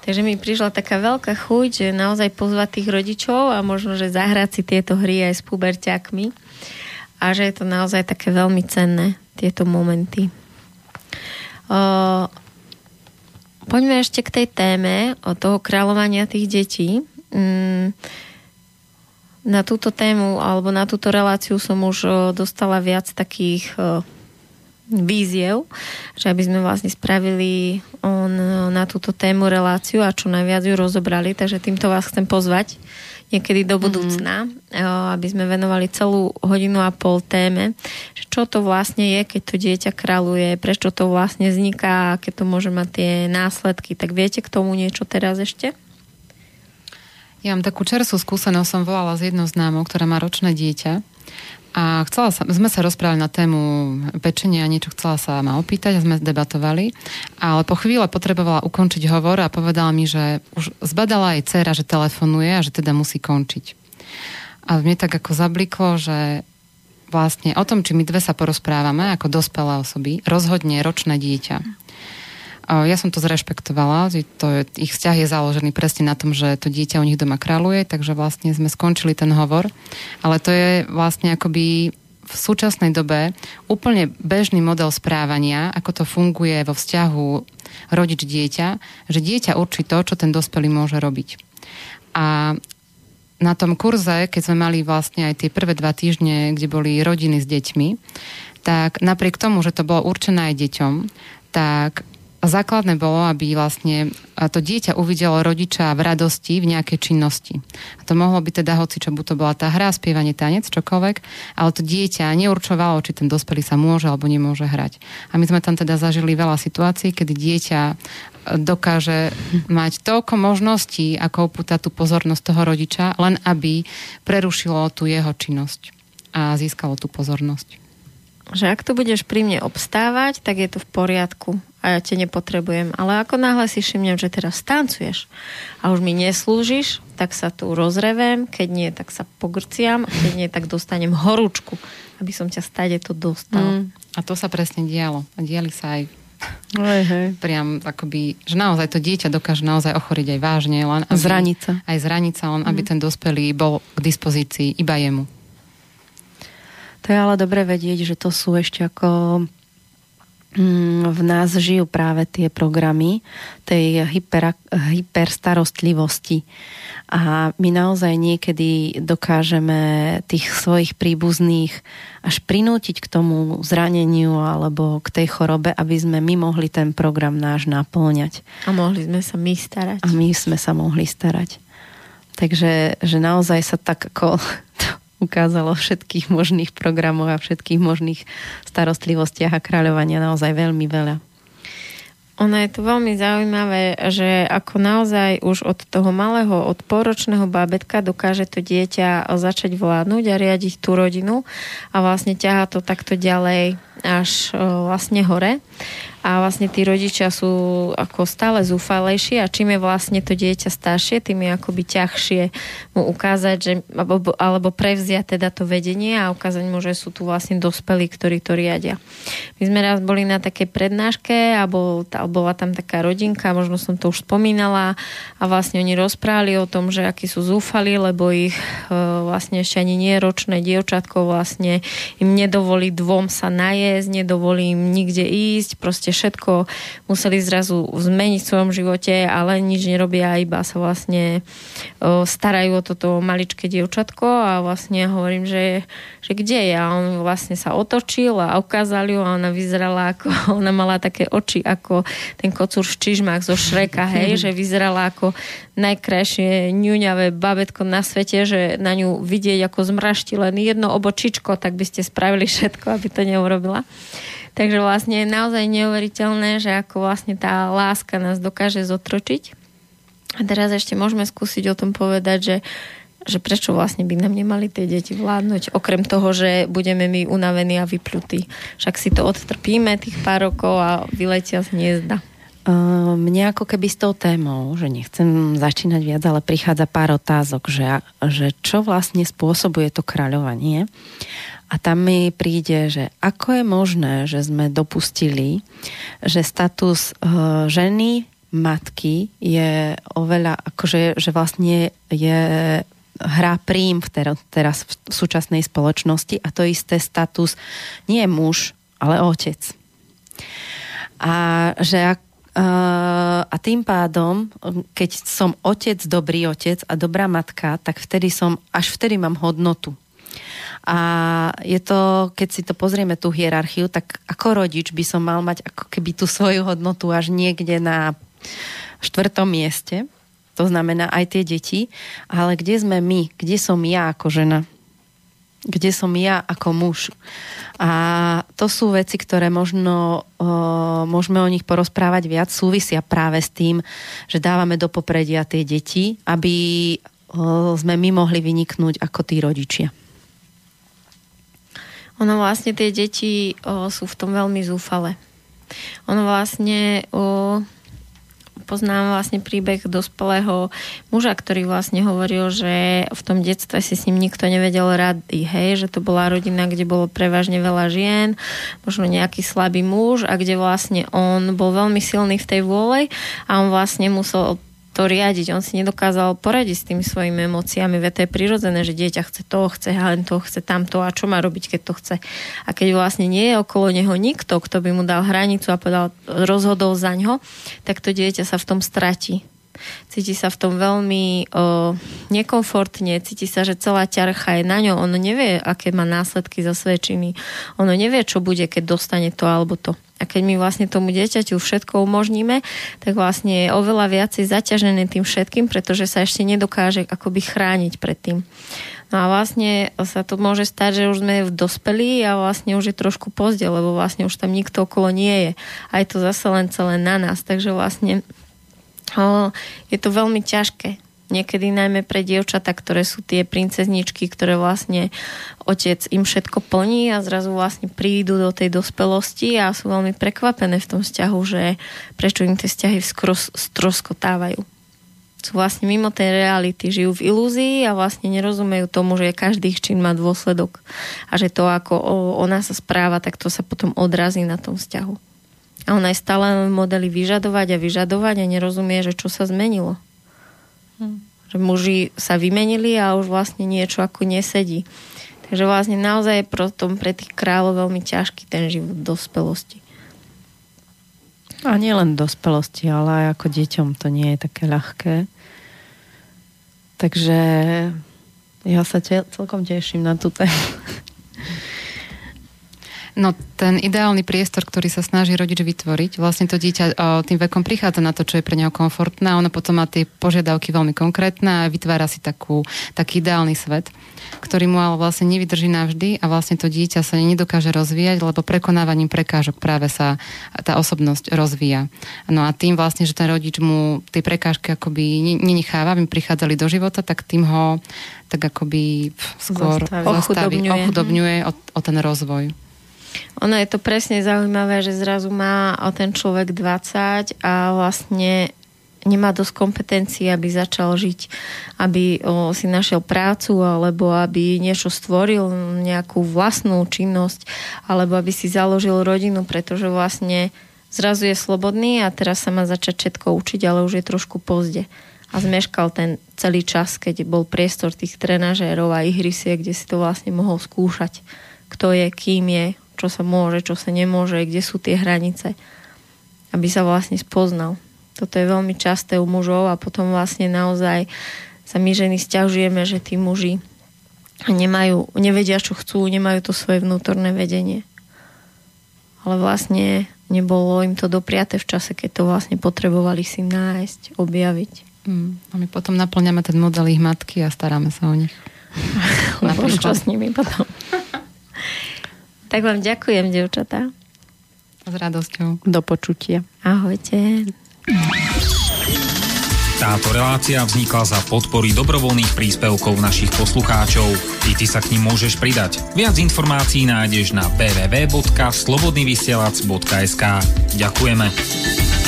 Takže mi prišla taká veľká chuť, že naozaj pozvať tých rodičov a možno, že zahrať si tieto hry aj s puberťakmi a že je to naozaj také veľmi cenné, tieto momenty. Uh, poďme ešte k tej téme o toho kráľovania tých detí. Um, na túto tému alebo na túto reláciu som už dostala viac takých víziev, že aby sme vlastne spravili on, na túto tému reláciu a čo najviac ju rozobrali, takže týmto vás chcem pozvať niekedy do mhm. budúcna, mm-hmm. aby sme venovali celú hodinu a pol téme, že čo to vlastne je, keď to dieťa kráľuje, prečo to vlastne vzniká, aké to môže mať tie následky. Tak viete k tomu niečo teraz ešte? Ja mám takú čerstvú skúsenosť, som volala s jednou známou, ktorá má ročné dieťa A chcela sa, sme sa rozprávali na tému pečenia a niečo chcela sa ma opýtať a sme debatovali, ale po chvíle potrebovala ukončiť hovor a povedala mi, že už zbadala aj dcera, že telefonuje a že teda musí končiť. A mne tak ako zabliklo, že vlastne o tom, či my dve sa porozprávame ako dospelé osoby, rozhodne ročné dieťa. Ja som to zrešpektovala, to je, ich vzťah je založený presne na tom, že to dieťa u nich doma kráľuje, takže vlastne sme skončili ten hovor. Ale to je vlastne akoby v súčasnej dobe úplne bežný model správania, ako to funguje vo vzťahu rodič-dieťa, že dieťa určí to, čo ten dospelý môže robiť. A na tom kurze, keď sme mali vlastne aj tie prvé dva týždne, kde boli rodiny s deťmi, tak napriek tomu, že to bolo určené aj deťom, tak základné bolo, aby vlastne to dieťa uvidelo rodiča v radosti, v nejakej činnosti. A to mohlo byť teda hoci, čo to bola tá hra, spievanie, tanec, čokoľvek, ale to dieťa neurčovalo, či ten dospelý sa môže alebo nemôže hrať. A my sme tam teda zažili veľa situácií, kedy dieťa e, dokáže mať toľko možností, ako upútať tú pozornosť toho rodiča, len aby prerušilo tú jeho činnosť a získalo tú pozornosť že ak tu budeš pri mne obstávať, tak je to v poriadku a ja te nepotrebujem. Ale ako náhle si všimnem, že teraz tancuješ a už mi neslúžiš, tak sa tu rozrevem, keď nie, tak sa pogrciam, a keď nie, tak dostanem horúčku, aby som ťa stade to dostal. Mm. A to sa presne dialo. A diali sa aj Hej, hej. Priam akoby, že naozaj to dieťa dokáže naozaj ochoriť aj vážne. Len aby, zraniť sa. Aj zraniť sa, len mm. aby ten dospelý bol k dispozícii iba jemu. To je ale dobre vedieť, že to sú ešte ako mm, v nás žijú práve tie programy tej hyper, hyperstarostlivosti. A my naozaj niekedy dokážeme tých svojich príbuzných až prinútiť k tomu zraneniu alebo k tej chorobe, aby sme my mohli ten program náš naplňať. A mohli sme sa my starať. A my sme sa mohli starať. Takže že naozaj sa tak ako ukázalo všetkých možných programov a všetkých možných starostlivostiach a kráľovania naozaj veľmi veľa. Ono je to veľmi zaujímavé, že ako naozaj už od toho malého, od poročného bábetka dokáže to dieťa začať vládnuť a riadiť tú rodinu a vlastne ťaha to takto ďalej až vlastne hore a vlastne tí rodičia sú ako stále zúfalejšie a čím je vlastne to dieťa staršie, tým je akoby ťažšie mu ukázať, že, alebo, alebo prevziať teda to vedenie a ukázať mu, že sú tu vlastne dospelí, ktorí to riadia. My sme raz boli na takej prednáške a bol, bola tam taká rodinka, možno som to už spomínala a vlastne oni rozprávali o tom, že akí sú zúfali, lebo ich e, vlastne ešte ani nie ročné dievčatko vlastne im nedovolí dvom sa najesť, nedovolí im nikde ísť, proste všetko museli zrazu zmeniť v svojom živote, ale nič nerobia, iba sa vlastne starajú o toto maličké dievčatko a vlastne hovorím, že, že kde je? A on vlastne sa otočil a ukázali ju a ona vyzerala ako, ona mala také oči ako ten kocúr čižmák zo Šreka, hej, že vyzerala ako najkrajšie ňuňavé babetko na svete, že na ňu vidieť ako zmrašti len jedno obočičko, tak by ste spravili všetko, aby to neurobila. Takže vlastne je naozaj neuveriteľné, že ako vlastne tá láska nás dokáže zotročiť. A teraz ešte môžeme skúsiť o tom povedať, že že prečo vlastne by nám nemali tie deti vládnuť, okrem toho, že budeme my unavení a vyplutí. Však si to odtrpíme tých pár rokov a vyletia z hniezda. Uh, mne ako keby s tou témou, že nechcem začínať viac, ale prichádza pár otázok, že, že čo vlastne spôsobuje to kráľovanie. A tam mi príde, že ako je možné, že sme dopustili, že status uh, ženy, matky je oveľa, akože že vlastne je hrá prím v ter- teraz v súčasnej spoločnosti a to isté status nie je muž, ale otec. A že ak Uh, a tým pádom, keď som otec, dobrý otec a dobrá matka, tak vtedy som, až vtedy mám hodnotu. A je to, keď si to pozrieme, tú hierarchiu, tak ako rodič by som mal mať ako keby tú svoju hodnotu až niekde na štvrtom mieste. To znamená aj tie deti. Ale kde sme my? Kde som ja ako žena? Kde som ja ako muž? A to sú veci, ktoré možno o, môžeme o nich porozprávať viac, súvisia práve s tým, že dávame do popredia tie deti, aby o, sme my mohli vyniknúť ako tí rodičia. Ono vlastne tie deti o, sú v tom veľmi zúfale. Ono vlastne o, poznám vlastne príbeh dospelého muža, ktorý vlastne hovoril, že v tom detstve si s ním nikto nevedel rady, hej, že to bola rodina, kde bolo prevažne veľa žien, možno nejaký slabý muž a kde vlastne on bol veľmi silný v tej vôle a on vlastne musel to riadiť. On si nedokázal poradiť s tými svojimi emóciami, veď to je prirodzené, že dieťa chce to, chce len to, chce tamto a čo má robiť, keď to chce. A keď vlastne nie je okolo neho nikto, kto by mu dal hranicu a povedal, rozhodol za ňo, tak to dieťa sa v tom stratí. Cíti sa v tom veľmi o, nekomfortne, cíti sa, že celá ťarcha je na ňo. Ono nevie, aké má následky za svedčiny. Ono nevie, čo bude, keď dostane to alebo to. A keď my vlastne tomu dieťaťu všetko umožníme, tak vlastne je oveľa viacej zaťažené tým všetkým, pretože sa ešte nedokáže akoby chrániť pred tým. No a vlastne sa to môže stať, že už sme v dospelí a vlastne už je trošku pozde, lebo vlastne už tam nikto okolo nie je. A je to zase len celé na nás. Takže vlastne je to veľmi ťažké niekedy najmä pre dievčata, ktoré sú tie princezničky, ktoré vlastne otec im všetko plní a zrazu vlastne prídu do tej dospelosti a sú veľmi prekvapené v tom vzťahu, že prečo im tie vzťahy stroskotávajú. Sú vlastne mimo tej reality, žijú v ilúzii a vlastne nerozumejú tomu, že každý ich čin má dôsledok a že to, ako ona sa správa, tak to sa potom odrazí na tom vzťahu. A ona je stále modely vyžadovať a vyžadovať a nerozumie, že čo sa zmenilo. Že muži sa vymenili a už vlastne niečo ako nesedí. Takže vlastne naozaj je tom pre tých kráľov veľmi ťažký ten život dospelosti. A nie len v dospelosti, ale aj ako deťom to nie je také ľahké. Takže ja sa te, celkom teším na tú tému. No ten ideálny priestor, ktorý sa snaží rodič vytvoriť, vlastne to dieťa tým vekom prichádza na to, čo je pre neho komfortné a ono potom má tie požiadavky veľmi konkrétne a vytvára si takú, taký ideálny svet, ktorý mu ale vlastne nevydrží navždy a vlastne to dieťa sa nedokáže rozvíjať, lebo prekonávaním prekážok práve sa tá osobnosť rozvíja. No a tým vlastne, že ten rodič mu tie prekážky akoby nenecháva, aby prichádzali do života, tak tým ho tak akoby skôr zastaví, ochudobňuje, ochudobňuje o, o ten rozvoj. Ono je to presne zaujímavé, že zrazu má ten človek 20 a vlastne nemá dosť kompetencií, aby začal žiť, aby o, si našiel prácu alebo aby niečo stvoril, nejakú vlastnú činnosť alebo aby si založil rodinu, pretože vlastne zrazu je slobodný a teraz sa má začať všetko učiť, ale už je trošku pozde. A zmeškal ten celý čas, keď bol priestor tých trenažérov a ihrisie, kde si to vlastne mohol skúšať. Kto je, kým je, čo sa môže, čo sa nemôže, kde sú tie hranice, aby sa vlastne spoznal. Toto je veľmi časté u mužov a potom vlastne naozaj sa my ženy stiažujeme, že tí muži nemajú, nevedia, čo chcú, nemajú to svoje vnútorné vedenie. Ale vlastne nebolo im to dopriate v čase, keď to vlastne potrebovali si nájsť, objaviť. Mm. A my potom naplňame ten model ich matky a staráme sa o nich. Lebo čo s nimi potom? Tak vám ďakujem, devčatá. S radosťou. Do počutia. Ahojte. Táto relácia vznikla za podpory dobrovoľných príspevkov našich poslucháčov. I ty sa k ním môžeš pridať. Viac informácií nájdeš na www.slobodnyvysielac.sk Ďakujeme.